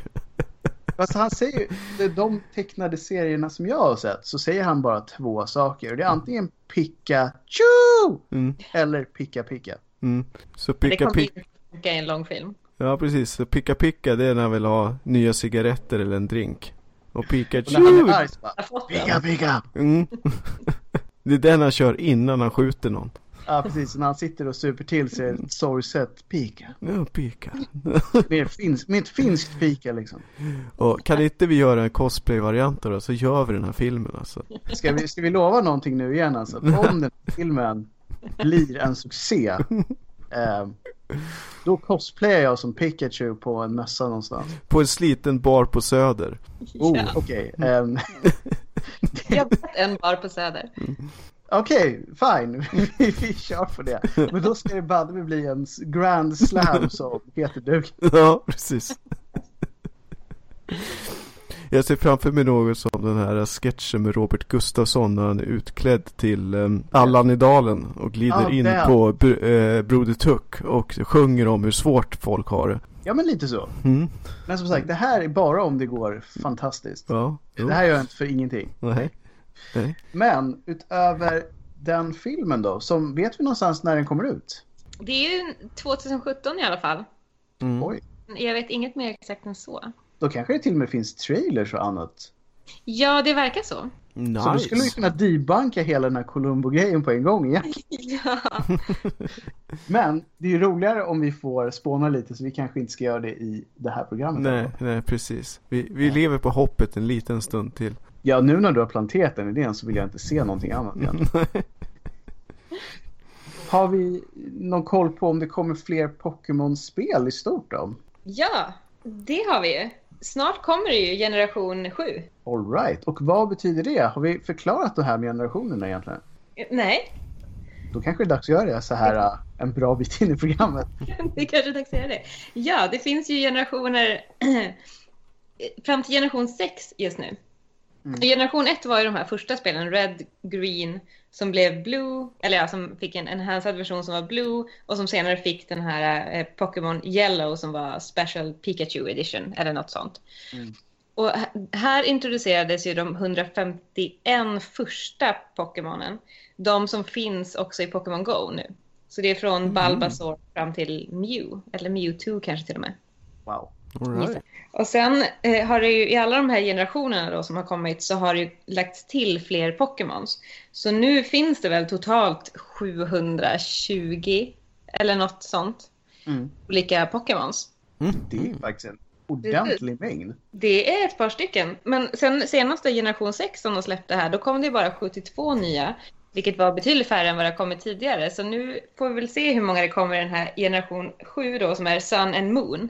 Fast han säger ju, de tecknade serierna som jag har sett så säger han bara två saker. Det är antingen Pikachu mm. eller Picka Picka. Mm. Så Picka Picka är en lång film. Ja precis, så Picka Picka det är när han vill ha nya cigaretter eller en drink. Och Pikachu! Och när han är arg så bara, Picka Picka! Mm. det är den han kör innan han skjuter någon. Ja, precis. När han sitter och super till sig ett sorgset pika. Ja, pika. med, finsk, med ett finskt pika liksom. Och kan inte vi göra en cosplay-variant då, så gör vi den här filmen alltså. Ska vi, ska vi lova någonting nu igen alltså? Om den här filmen blir en succé. Eh, då cosplayar jag som Pikachu på en mässa någonstans. På en sliten bar på Söder. Oh, okej. Okay. Um, jag vet en bar på Söder. Okej, okay, fine. vi, vi kör på det. Men då ska det banne bli en grand slam som Peter Duk. Ja, precis. Jag ser framför mig något som den här sketchen med Robert Gustafsson när han är utklädd till um, Allan i dalen och glider ja, in på uh, Broder Tuck och sjunger om hur svårt folk har det. Ja, men lite så. Mm. Men som sagt, det här är bara om det går fantastiskt. Ja, det här gör jag inte för ingenting. Nej. Men utöver den filmen då? Som, vet vi någonstans när den kommer ut? Det är ju 2017 i alla fall. Mm. Oj. Jag vet inget mer exakt än så. Då kanske det till och med finns trailers och annat. Ja, det verkar så. Nice. Så då skulle vi kunna debunka hela den här Columbo-grejen på en gång igen. Ja, Men det är ju roligare om vi får spåna lite så vi kanske inte ska göra det i det här programmet. Nej, nej precis. Vi, vi lever på hoppet en liten stund till. Ja, nu när du har planterat den idén så vill jag inte se någonting annat igen. Har vi någon koll på om det kommer fler Pokémon-spel i stort då? ja, det har vi ju. Snart kommer det ju generation 7. All right. Och vad betyder det? Har vi förklarat det här med generationerna egentligen? Nej, Då kanske det är dags att göra det så här äh, en bra bit in i programmet. det kanske är dags att göra det. Ja, det finns ju generationer fram till generation 6 just nu. Mm. Generation 1 var ju de här första spelen, Red, Green, som blev Blue, eller ja, som fick en enhanced version som var Blue och som senare fick den här eh, Pokémon Yellow som var Special Pikachu Edition eller något sånt. Mm. Och här introducerades ju de 151 första Pokémonen. De som finns också i Pokémon Go nu. Så det är från Bulbasaur fram till Mew, eller Mewtwo kanske till och med. Wow. Right. Och sen eh, har det ju i alla de här generationerna då som har kommit så har det ju lagts till fler Pokémons. Så nu finns det väl totalt 720 eller något sånt Mm. olika Pokémons. Mm. Det är faktiskt en ordentlig mängd. Det är ett par stycken. Men sen senaste generation 6 som de släppte här, då kom det bara 72 nya. Vilket var betydligt färre än vad det har kommit tidigare. Så nu får vi väl se hur många det kommer i den här generation 7 då, som är Sun and Moon.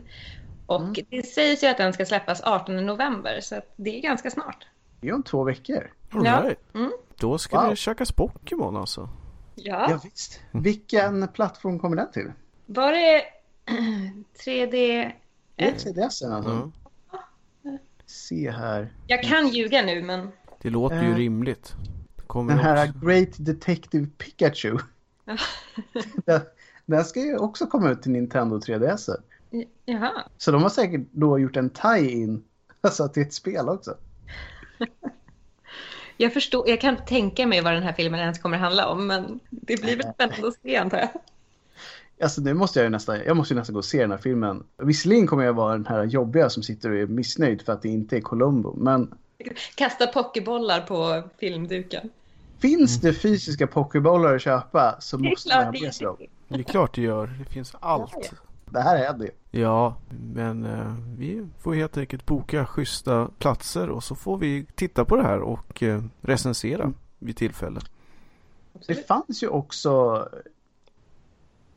Och Mm. det sägs ju att den ska släppas 18 november, så att det är ganska snart. Det är om två veckor. All Ja. right. Mm. Då ska Wow. det käkas Pokémon alltså. Ja. Ja, visst. Vilken plattform kommer den till? Var det 3D? Det är 3DSen alltså. Ja. Se här. Jag kan ljuga nu, men... Det låter ju Eh, rimligt. Kommer Den här också. Great Detective Pikachu. Den, den ska ju också komma ut till Nintendo 3DS. Jaha. Så de har säkert då gjort en tie-in alltså till ett spel också. Jag förstår, jag kan inte tänka mig vad den här filmen ens kommer att handla om, men det blir väl spännande att se, antar jag. Alltså nu måste jag ju nästan, jag måste ju nästan gå och se den här filmen. Visserligen kommer jag vara den här jobbiga som sitter och är missnöjd för att det inte är Columbo. Men Kasta pokébollar på filmduken. finns det fysiska pokébollar att köpa så måste man ha med sig dem. det Det är klart det gör. Det finns allt. Det här är det. Ja, men eh, vi får helt enkelt boka schyssta platser och så får vi titta på det här och eh, recensera vid tillfälle. Det fanns ju också...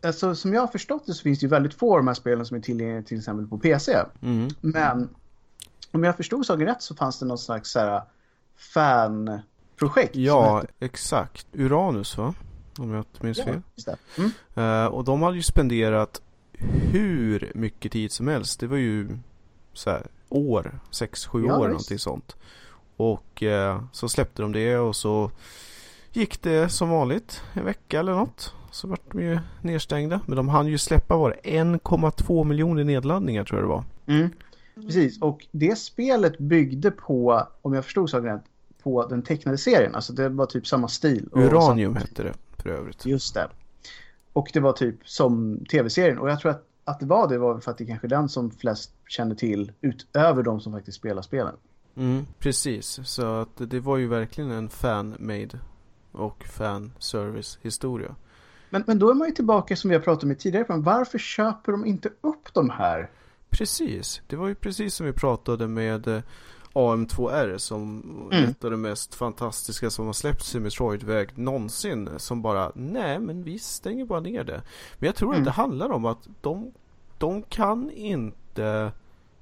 Alltså som jag har förstått det så finns det ju väldigt få av de här spelen som är tillgängliga till exempel på PC. Mm. Men om jag förstod saken rätt så fanns det något slags så här fanprojekt. Ja, exakt. Uranus va? Om jag inte minns ja, fel. Mm. Eh, och de hade ju spenderat hur mycket tid som helst. Det var ju så här, år, sex, sju Ja, år visst. någonting sånt. Och eh, så släppte de det och så gick det som vanligt en vecka eller något. Så vart de ju nedstängda. Men de hann ju släppa var det 1,2 miljoner nedladdningar tror jag det var. Mm. Precis, och det spelet byggde på, om jag förstod saken rätt, på den tecknade serien. Alltså det var typ samma stil. Uranium hette det för övrigt. Just det. Och det var typ som tv-serien. Och jag tror att, att det var det var för att det kanske är den som flest kände till utöver de som faktiskt spelar spelen. Mm, precis, så att det var ju verkligen en fan-made och fan-service historia. Men, men då är man ju tillbaka som vi har pratat om i tidigare program. Varför köper de inte upp de här? Precis, det var ju precis som vi pratade med eh, AM2R som Mm. ett av det mest fantastiska som har släppts i Metroid-väg någonsin. Som bara, nej men vi stänger bara ner det. Men jag tror Mm. att det handlar om att de, de kan inte,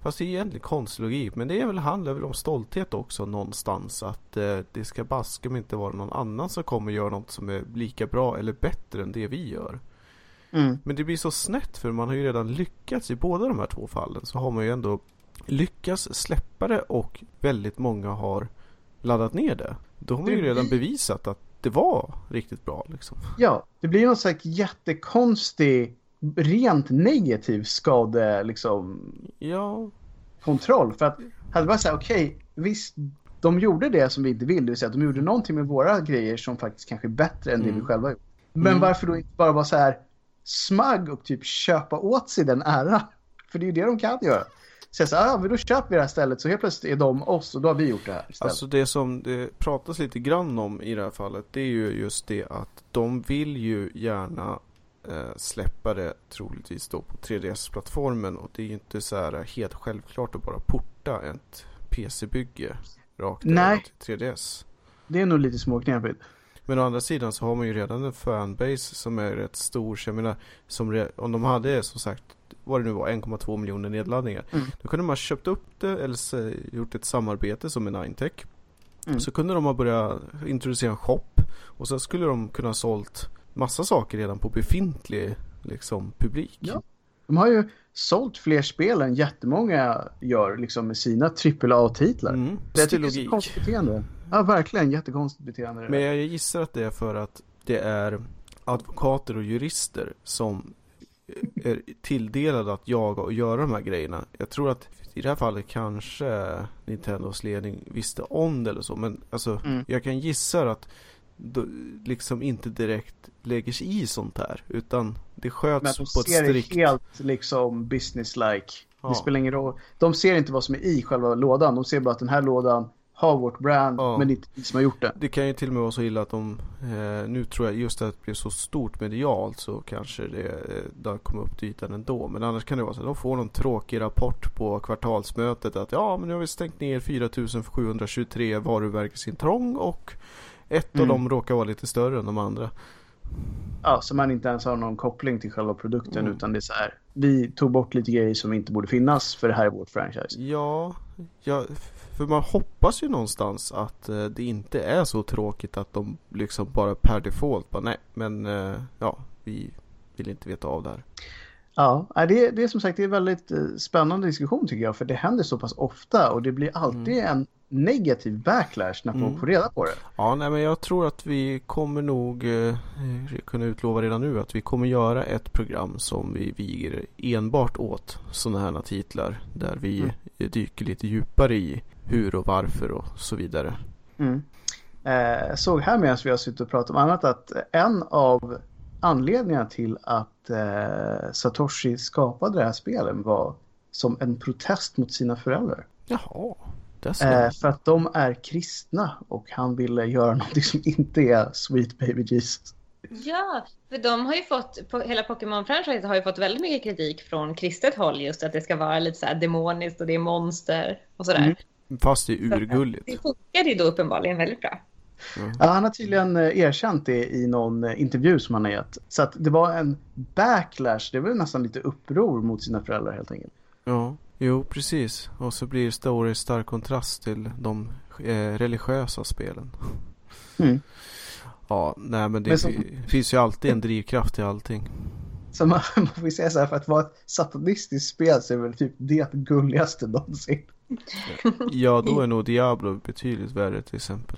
fast det är egentligen konstig logik, men det är väl, handlar väl om stolthet också någonstans. Att eh, det ska baske inte vara någon annan som kommer göra något som är lika bra eller bättre än det vi gör. Mm. Men det blir så snett för man har ju redan lyckats i båda de här två fallen så har man ju ändå lyckats släppa det och väldigt många har laddat ner det. Då har man ju Det redan bevisat att det var riktigt bra liksom. Ja, det blir någon slags jättekonstig, rent negativ skade, liksom, Ja, kontroll. För att hade det varit så här, okej, visst, de gjorde det som vi inte vill, det vill säga att de gjorde någonting med våra grejer som faktiskt kanske är bättre än det Mm. vi själva gjort. Men Mm. varför då inte bara vara så här smug och typ köpa åt sig den äran? För det är ju det de kan göra. Så här, ja men då köper vi det här stället så helt plötsligt är de oss och då har vi gjort det här istället. Alltså det som det pratas lite grann om i det här fallet det är ju just det att de vill ju gärna eh, släppa det troligtvis då på 3DS-plattformen och det är ju inte så här helt självklart att bara porta ett PC-bygge rakt över till 3DS. Det är nog lite småknepigt. Men å andra sidan så har man ju redan en fanbase som är rätt stor. Så jag menar, som om de hade som sagt, vad det nu var, 1,2 miljoner nedladdningar. Mm. Då kunde man ha köpt upp det eller så, gjort ett samarbete som med Ninetech. Mm. Så kunde de ha börjat introducera en shop. Och så skulle de kunna ha sålt massa saker redan på befintlig liksom, publik. Ja. De har ju sålt fler spel än jättemånga gör liksom med sina AAA-titlar. Mm. Det är så konstigt beteende. Ja, verkligen jättekonstigt beteende. Men jag gissar att det är för att det är advokater och jurister som är tilldelade att jaga och göra de här grejerna. Jag tror att i det här fallet kanske Nintendos ledning visste om det eller så. Men alltså, Mm. jag kan gissa att de liksom inte direkt lägger sig i sånt här. Utan det sköts de på ett ser det strikt... helt liksom business-like. Ja. Det spelar ingen roll. De ser inte vad som är i själva lådan. De ser bara att den här lådan har vårt brand, Ja. men det är inte vi som har gjort den. Det kan ju till och med vara så illa att de, eh, nu tror jag just att det blev så stort medialt så kanske det, eh, det kommit upp till ytan ändå. Men annars kan det vara så att de får någon tråkig rapport på kvartalsmötet att ja men nu har vi stängt ner 4723 varumärkesintrång och ett Mm. av dem råkar vara lite större än de andra. Ja, så man inte ens har någon koppling till själva produkten Mm. utan det är så här. Vi tog bort lite grejer som inte borde finnas för det här är vårt franchise. Ja, ja, för man hoppas ju någonstans att eh, det inte är så tråkigt att de liksom bara per default bara nej men eh, ja vi vill inte veta av det här. Ja, det, det är som sagt det är väldigt eh, spännande diskussion tycker jag för det händer så pass ofta och det blir alltid en negativ backlash när folk Mm. får reda på det. Ja, nej men jag tror att vi kommer nog eh, kunna utlova redan nu att vi kommer göra ett program som vi viger enbart åt sådana här titlar där vi Mm. dyker lite djupare i hur och varför och så vidare. Mm. Eh, såg här medan vi har suttit och pratat om annat att en av anledningarna till att eh, Satoshi skapade det här spelen var som en protest mot sina föräldrar. Jaha, det. Eh, för att de är kristna och han ville göra någonting som inte är Sweet Baby Jesus. Ja, för de har ju fått, på, hela Pokémon-franchisen har ju fått väldigt mycket kritik från kristet håll just att det ska vara lite så här demoniskt och det är monster och sådär. Mm. Fast det är urgulligt. Det funkade ju då uppenbarligen väldigt bra. Ja, han har tydligen eh, erkänt det i någon eh, intervju som han har gett. Så att det var en backlash, det var nästan lite uppror mot sina föräldrar helt enkelt. Ja, jo precis. Och så blir Story stark kontrast till de eh, religiösa spelen. Mm. Ja, nej men det Men som- fi- finns ju alltid en drivkraft i allting. Så man, man får säga så här, för att vara ett satanistiskt spel så är väl typ det gulligaste någonsin. Ja, då är nog Diablo betydligt värre till exempel.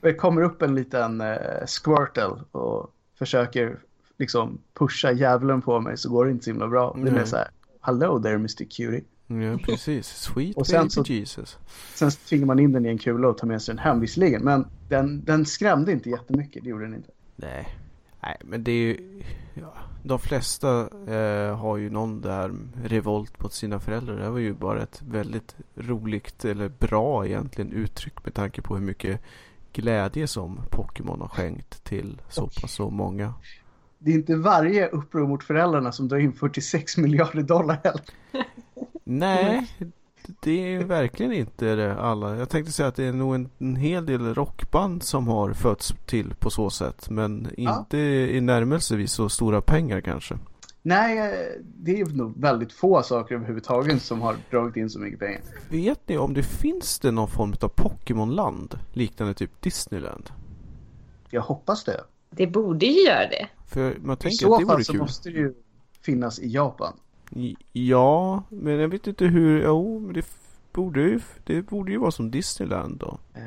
Det kommer upp en liten eh, Squirtle och försöker liksom pusha djävulen på mig så går det inte så himla bra. Det är mer Nej. så här, hello there Mr Cutie. Ja, precis. Sweet Och sen så- Jesus. Sen tvingar man in den i en kula och tar med sig den hem visserligen. Men den, den skrämde inte jättemycket, det gjorde den inte. Nej. Nej, men det är ju... Ja, de flesta eh, har ju någon där revolt mot sina föräldrar. Det var ju bara ett väldigt roligt, eller bra egentligen, uttryck med tanke på hur mycket glädje som Pokémon har skänkt till så pass så många. Det är inte varje uppror mot föräldrarna som drar in 46 miljarder dollar heller. Nej, det är verkligen inte det alla. Jag tänkte säga att det är nog en, en hel del rockband som har fötts till på så sätt. Men Ja. inte i närmelsevis så stora pengar kanske. Nej, det är nog väldigt få saker överhuvudtaget som har dragit in så mycket pengar. Vet ni om det finns det någon form av Pokémonland liknande typ Disneyland? Jag hoppas det. Det borde ju göra det. För man I tänker att så det fall vore så kul. måste det ju finnas i Japan. Ja, men jag vet inte hur. Jo, men det borde ju, det borde ju vara som Disneyland då. Eh,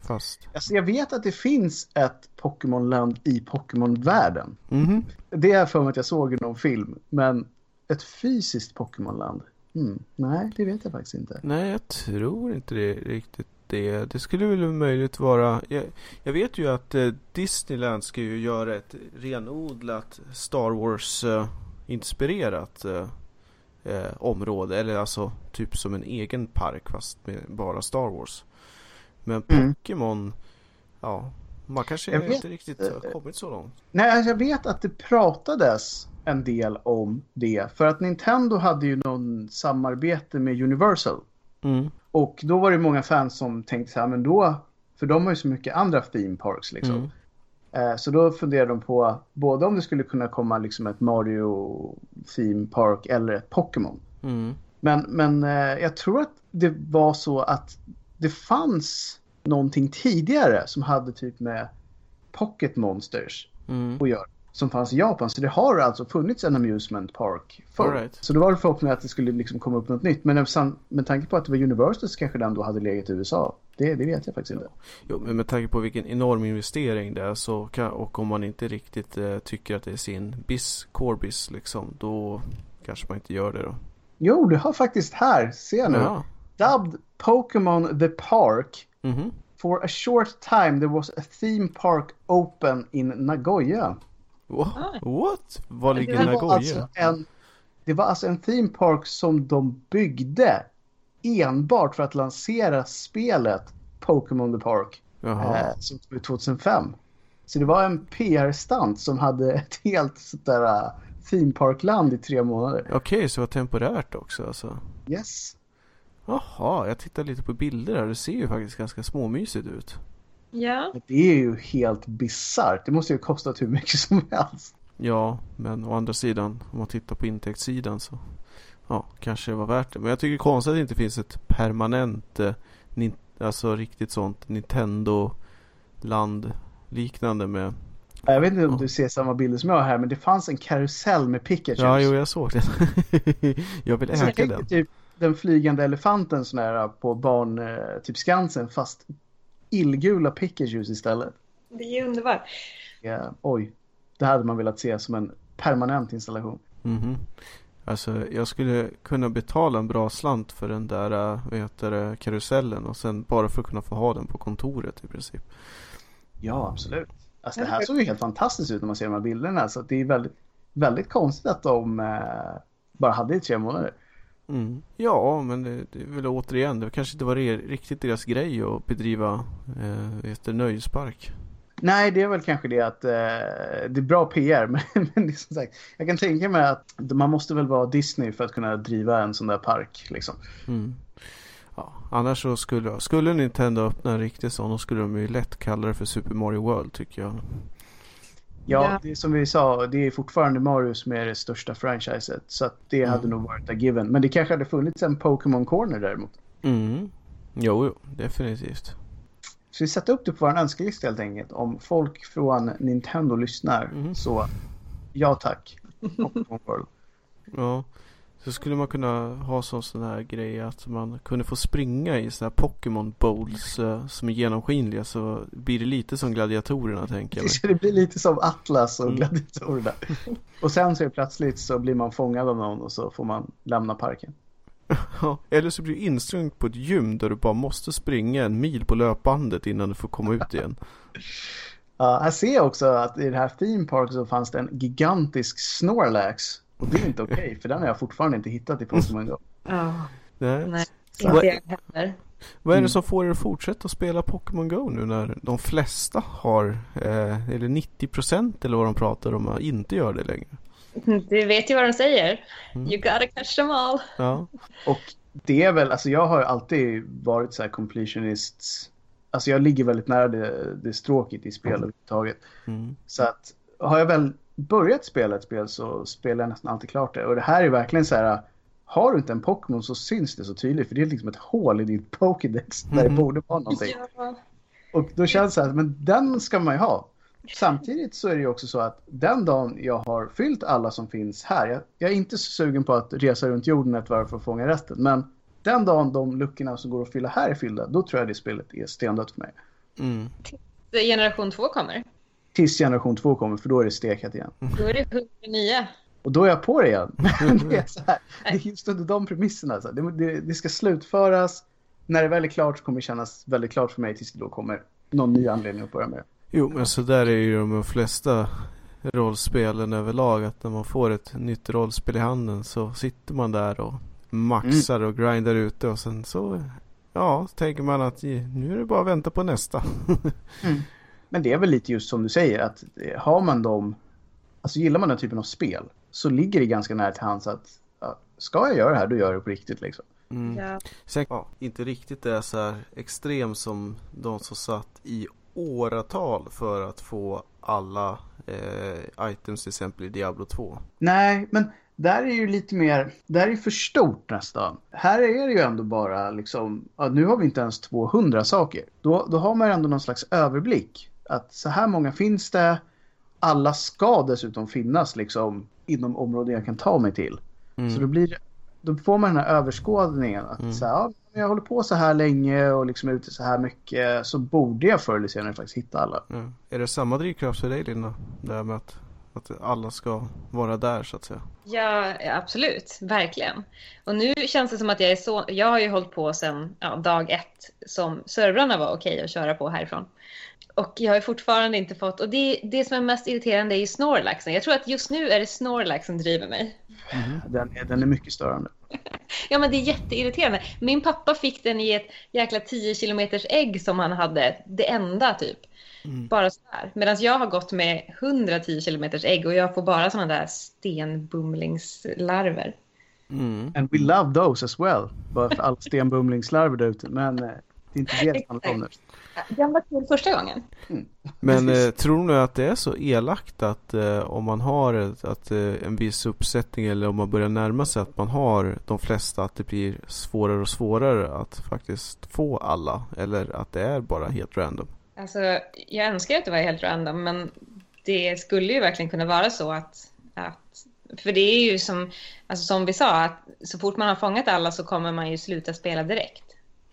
Fast. alltså jag vet att det finns ett Pokémonland i Pokémon-världen. Mhm. Det är för mig att jag såg i någon film. Men ett fysiskt Pokémonland? Hmm, nej, det vet jag faktiskt inte. Nej, jag tror inte det riktigt det. Det skulle väl möjligt vara. Jag, jag vet ju att eh, Disneyland ska ju göra ett renodlat Star Wars eh, inspirerat eh, eh, område. Eller alltså typ som en egen park fast med bara Star Wars. Men Mm. Pokémon, ja, man kanske vet, inte riktigt har kommit så långt. Nej, alltså, jag vet att det pratades en del om det. För att Nintendo hade ju någon samarbete med Universal. Mm. Och då var det många fans som tänkte så här, men då, för de har ju så mycket andra theme parks liksom. Mm. Eh, Så då funderade de på både om det skulle kunna komma liksom ett Mario theme park eller ett Pokémon. Mm. Men, men eh, jag tror att det var så att det fanns någonting tidigare som hade typ med Pocket Monsters Mm. att göra. Som fanns i Japan. Så det har alltså funnits en amusement park förr. Right. Så det var förhoppningen att det skulle liksom komma upp något nytt. Men med tanke på att det var Universal så kanske den då hade legat i USA. Det, det vet jag faktiskt inte. Jo, men med tanke på vilken enorm investering det är så kan, och om man inte riktigt eh, tycker att det är sin bis, core bis liksom, då kanske man inte gör det då. Jo, det har faktiskt här. Se nu. Ja. Dubbed Pokémon The Park. Mhm. For a short time there was a theme park open in Nagoya. Wha- What? Var ligger Det var, Nagoya? alltså en, det var alltså en theme park som de byggde enbart för att lansera spelet Pokémon The Park Jaha. eh, som kom ut 2005. Så det var en PR-stant som hade ett helt sånt där uh, theme park-land i tre månader. Okej, så det var temporärt också alltså. Yes. Jaha, jag tittar lite på bilder här. Det ser ju faktiskt ganska småmysigt ut. Ja. Det är ju helt bisarrt. Det måste ju ha kostat hur mycket som helst. Ja, men å andra sidan, om man tittar på intäktssidan så ja, kanske det var värt det. Men jag tycker det är konstigt att det inte finns ett permanent, eh, alltså riktigt sånt Nintendo-land liknande med Jag vet inte om Ja. du ser samma bilder som jag har här, men det fanns en karusell med Pikachu. Ja, jo, jag såg det. jag vill äga den. typ den flygande elefanten sån här på barn, eh, typ Skansen, fast illgula Pikachus istället. Det är ju underbart. Ja, oj, det hade man velat se som en permanent installation. Mhm. Alltså, jag skulle kunna betala en bra slant för den där, eh, vad heter det, karusellen och sen bara för att kunna få ha den på kontoret i princip. Ja, absolut. Alltså det här såg ju helt fantastiskt ut när man ser de här bilderna. Så det är väldigt, väldigt konstigt att de eh, bara hade det i tre månader. Mm. Ja, men det, det är väl återigen, det kanske inte var re- riktigt deras grej att bedriva eh, det, nöjespark. Nej, det är väl kanske det att eh, det är bra PR. Men, men det är som sagt, jag kan tänka mig att man måste väl vara Disney för att kunna driva en sån där park. Liksom. Mm. Ja, annars så skulle, skulle Nintendo öppna en riktig sån, då skulle de ju lätt kalla det för Super Mario World tycker jag. Ja, Ja. det är som vi sa, det är fortfarande Mario som är det största franchiset. Så det hade Mm. nog varit a given. Men det kanske hade funnits en Pokémon Corner däremot. Mm. Jo, jo, definitivt. Så vi sätter upp det på vår önskelista helt enkelt. Om folk från Nintendo lyssnar Mhm. så ja tack. Pokémon World. Ja, så skulle man kunna ha sån sån här grej att man kunde få springa i såna här Pokémon Bowls eh, som är genomskinliga så blir det lite som gladiatorerna tänker jag det blir lite som Atlas och Mm. gladiatorerna. Och sen så är det plötsligt så blir man fångad av någon och så får man lämna parken. Ja, eller så blir du insträngd på ett gym där du bara måste springa en mil på löpbandet innan du får komma ut igen. Ja, här ser jag också att i det här theme park så fanns det en gigantisk Snorlax. Och det är inte okej, för den har jag fortfarande inte hittat i Pokémon Go. Ja. Nej. Inte jag heller. Vad är Mm. det som får er att fortsätta spela Pokémon Go nu när de flesta har, eh, eller 90% eller vad de pratar om, inte gör det längre? Du vet ju vad de säger. Mm. You gotta catch them all. Ja. Och det är väl, alltså jag har alltid varit så här completionist. Alltså jag ligger väldigt nära det, det stråket i spel överhuvudtaget. Mm. Så att har jag väl börjat spela ett spel så spelar jag nästan alltid klart det. Och det här är verkligen så här, har du inte en Pokémon så syns det så tydligt. För det är liksom ett hål i din Pokédex där det Mhm. borde vara någonting. Ja. Och då känns det så här, men den ska man ju ha. Samtidigt så är det ju också så att den dagen jag har fyllt alla som finns här, jag, jag är inte så sugen på att resa runt jorden ett varv för att fånga resten, men den dagen de luckorna som går att fylla här är fyllda, då tror jag det spelet är stendött för mig. Mm. Generation 2 kommer. Tills generation 2 kommer, för då är det stekat igen. Då är det 109. Och då är jag på det igen. Men det är så här, det är just under de premisserna. Så det, det, det ska slutföras. när det väl är klart så kommer det kännas väldigt klart för mig tills det då kommer någon ny anledning att börja med det. Jo, men så där är ju de flesta rollspelen överlag. Att när man får ett nytt rollspel i handen så sitter man där och maxar mm. och grindar ute och sen så ja, tänker man att nu är det bara att vänta på nästa. mm. Men det är väl lite just som du säger att eh, har man dem, alltså gillar man den typen av spel så ligger det ganska nära till hands att ja, ska jag göra det här då gör jag det på riktigt liksom. Mm. Ja. Sen, ja, inte riktigt är så här extrem som de som satt i åratal för att få alla eh, items till exempel i Diablo 2. Nej, men där är ju lite mer, där är för stort nästan. Här är det ju ändå bara liksom, ja, nu har vi inte ens 200 saker. Då, då har man ju ändå någon slags överblick. Att så här många finns det, alla ska dessutom finnas liksom inom områden jag kan ta mig till. Mm. Så då blir då får man den här överskådningen att mm. så här, ja, jag håller på så här länge och liksom är ute så här mycket så borde jag förr eller senare faktiskt hitta alla. Ja. Är det samma drivkraft för dig Linda? Det här med att, att alla ska vara där så att säga. Ja, absolut. Verkligen. Och nu känns det som att jag är så... Jag har ju hållit på sedan ja, dag ett som servrarna var okej att köra på härifrån. Och jag har fortfarande inte fått... Och det, det som är mest irriterande är ju Snorlaxen. Jag tror att just nu är det Snorlax som driver mig. Mm. Den, är, den är mycket störande. ja, men det är jätteirriterande. Min pappa fick den i ett jäkla 10 kilometers ägg som han hade. Det enda typ. Mm. Bara så här. Medan jag har gått med 110 kilometers ägg och jag får bara sådana där stenbumlingslarver. Mm. And we love those as well. Bara för alla stenbumlingslarver där ute. Men eh, det är inte det det handlar om nu. Den var kul första gången. Mm. Men eh, tror du att det är så elakt att eh, om man har ett, att, eh, en viss uppsättning eller om man börjar närma sig att man har de flesta att det blir svårare och svårare att faktiskt få alla eller att det är bara helt random? Alltså, jag önskar att det var helt random men det skulle ju verkligen kunna vara så att, att för det är ju som, alltså som vi sa att så fort man har fångat alla så kommer man ju sluta spela direkt.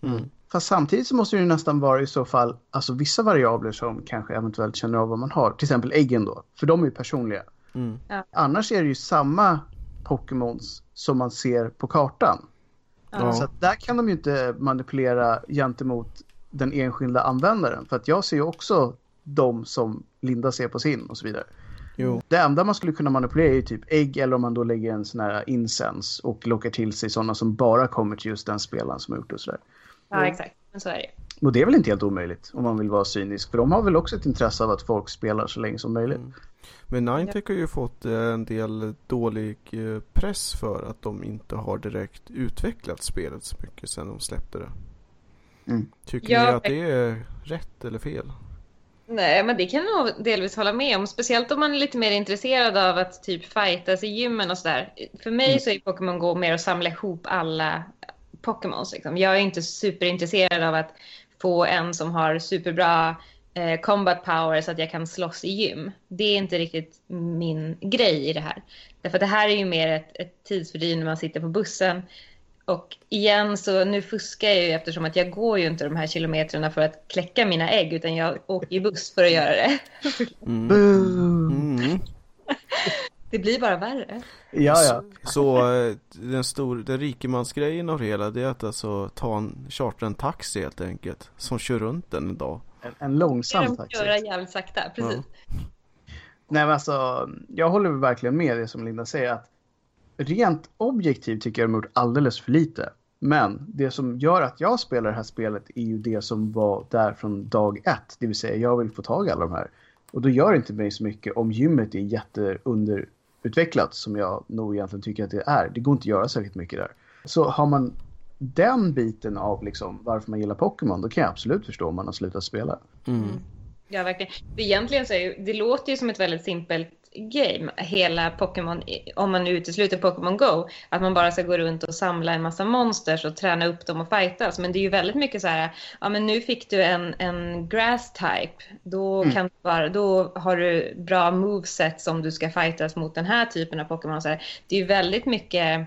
Mm. Fast samtidigt så måste det ju nästan vara i så fall alltså vissa variabler som kanske eventuellt känner av vad man har. Till exempel äggen då, för de är ju personliga. Mm. Ja. Annars är det ju samma Pokémons som man ser på kartan. Ja. Så där kan de ju inte manipulera gentemot den enskilda användaren. För att jag ser ju också de som Linda ser på sin och så vidare. Jo. Det enda man skulle kunna manipulera är ju typ ägg eller om man då lägger en sån här incens och lockar till sig sådana som bara kommer till just den spelaren som har gjort det och sådär. Ja, exakt. Men så är det Och det är väl inte helt omöjligt om man vill vara cynisk. För de har väl också ett intresse av att folk spelar så länge som möjligt. Mm. Men Ninetech har ju fått eh, en del dålig eh, press för att de inte har direkt utvecklat spelet så mycket sedan de släppte det. Mm. Tycker ja, ni att det är rätt eller fel? Nej, men det kan jag nog delvis hålla med om. Speciellt om man är lite mer intresserad av att typ fightas i gymmen och sådär. För mig mm. så är Pokémon Go mer att samla ihop alla Pokémons. Liksom. Jag är inte superintresserad av att få en som har superbra eh, combat power så att jag kan slåss i gym. Det är inte riktigt min grej i det här. Därför att det här är ju mer ett, ett tidsfördriv när man sitter på bussen. Och igen så nu fuskar jag ju eftersom att jag går ju inte de här kilometrarna för att kläcka mina ägg utan jag åker ju buss för att göra det. Mm. Mm. Det blir bara värre. Ja, ja. Så, så eh, den, stor, den rikemansgrejen av det hela det är att alltså ta en, chartra en taxi helt enkelt. Som kör runt den en dag. En, en långsam taxi. Köra jävligt sakta, precis. Ja. Nej men alltså, jag håller verkligen med det som Linda säger att rent objektivt tycker jag de har gjort alldeles för lite. Men det som gör att jag spelar det här spelet är ju det som var där från dag ett. Det vill säga jag vill få tag i alla de här. Och då gör det inte mig så mycket om gymmet är jätteunder utvecklat som jag nog egentligen tycker att det är. Det går inte att göra särskilt mycket där. Så har man den biten av liksom varför man gillar Pokémon, då kan jag absolut förstå om man har slutat spela. Mm. Ja, verkligen. Egentligen så är det låter ju som ett väldigt simpelt game, hela Pokémon, om man utesluter Pokémon Go, att man bara ska gå runt och samla en massa monsters och träna upp dem och fightas. Men det är ju väldigt mycket så här, ja men nu fick du en, en grass type, då, mm. kan bara, då har du bra moveset som du ska fightas mot den här typen av Pokémon. Det är ju väldigt mycket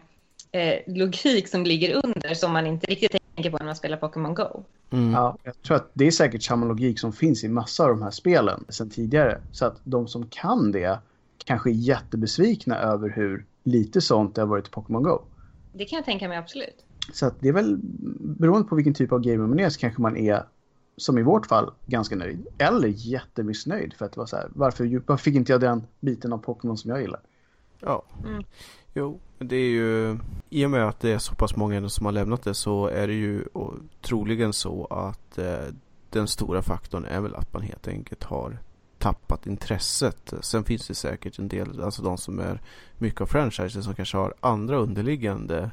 eh, logik som ligger under som man inte riktigt tänker på när man spelar Pokémon Go. Mm. Ja, jag tror att det är säkert samma logik som finns i massa av de här spelen sedan tidigare. Så att de som kan det kanske jättebesvikna över hur lite sånt det har varit i Pokémon Go. Det kan jag tänka mig absolut. Så att det är väl beroende på vilken typ av gamer man är så kanske man är som i vårt fall ganska nöjd. Eller jättemissnöjd för att det var så här, varför, varför fick inte jag den biten av Pokémon som jag gillar? Ja, mm. jo, det är ju i och med att det är så pass många som har lämnat det så är det ju troligen så att eh, den stora faktorn är väl att man helt enkelt har tappat intresset. Sen finns det säkert en del, alltså de som är mycket av franchises som kanske har andra underliggande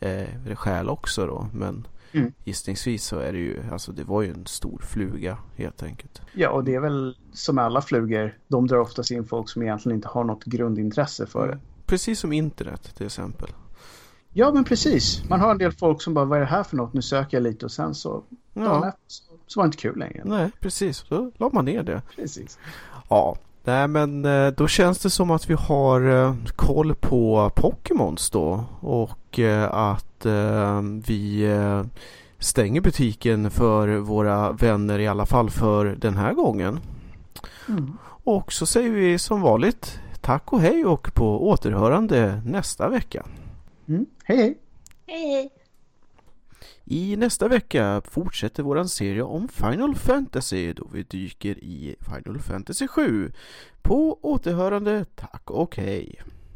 eh, skäl också då. Men mm. gissningsvis så är det ju, alltså det var ju en stor fluga helt enkelt. Ja, och det är väl som alla flugor, de drar oftast in folk som egentligen inte har något grundintresse för mm. det. Precis som internet till exempel. Ja, men precis. Man har en del folk som bara, vad är det här för något? Nu söker jag lite och sen så, ja. så, så var det inte kul längre. Nej, precis. Då la man ner det. Precis. Ja, Nej men eh, då känns det som att vi har eh, koll på Pokémons då och eh, att vi stänger butiken för våra vänner i alla fall för den här gången. Mm. Och så säger vi som vanligt tack och hej och på återhörande nästa vecka. Mm. Hej hej! Hej hej! I nästa vecka fortsätter våran serie om Final Fantasy då vi dyker i Final Fantasy 7. På återhörande, tack och hej!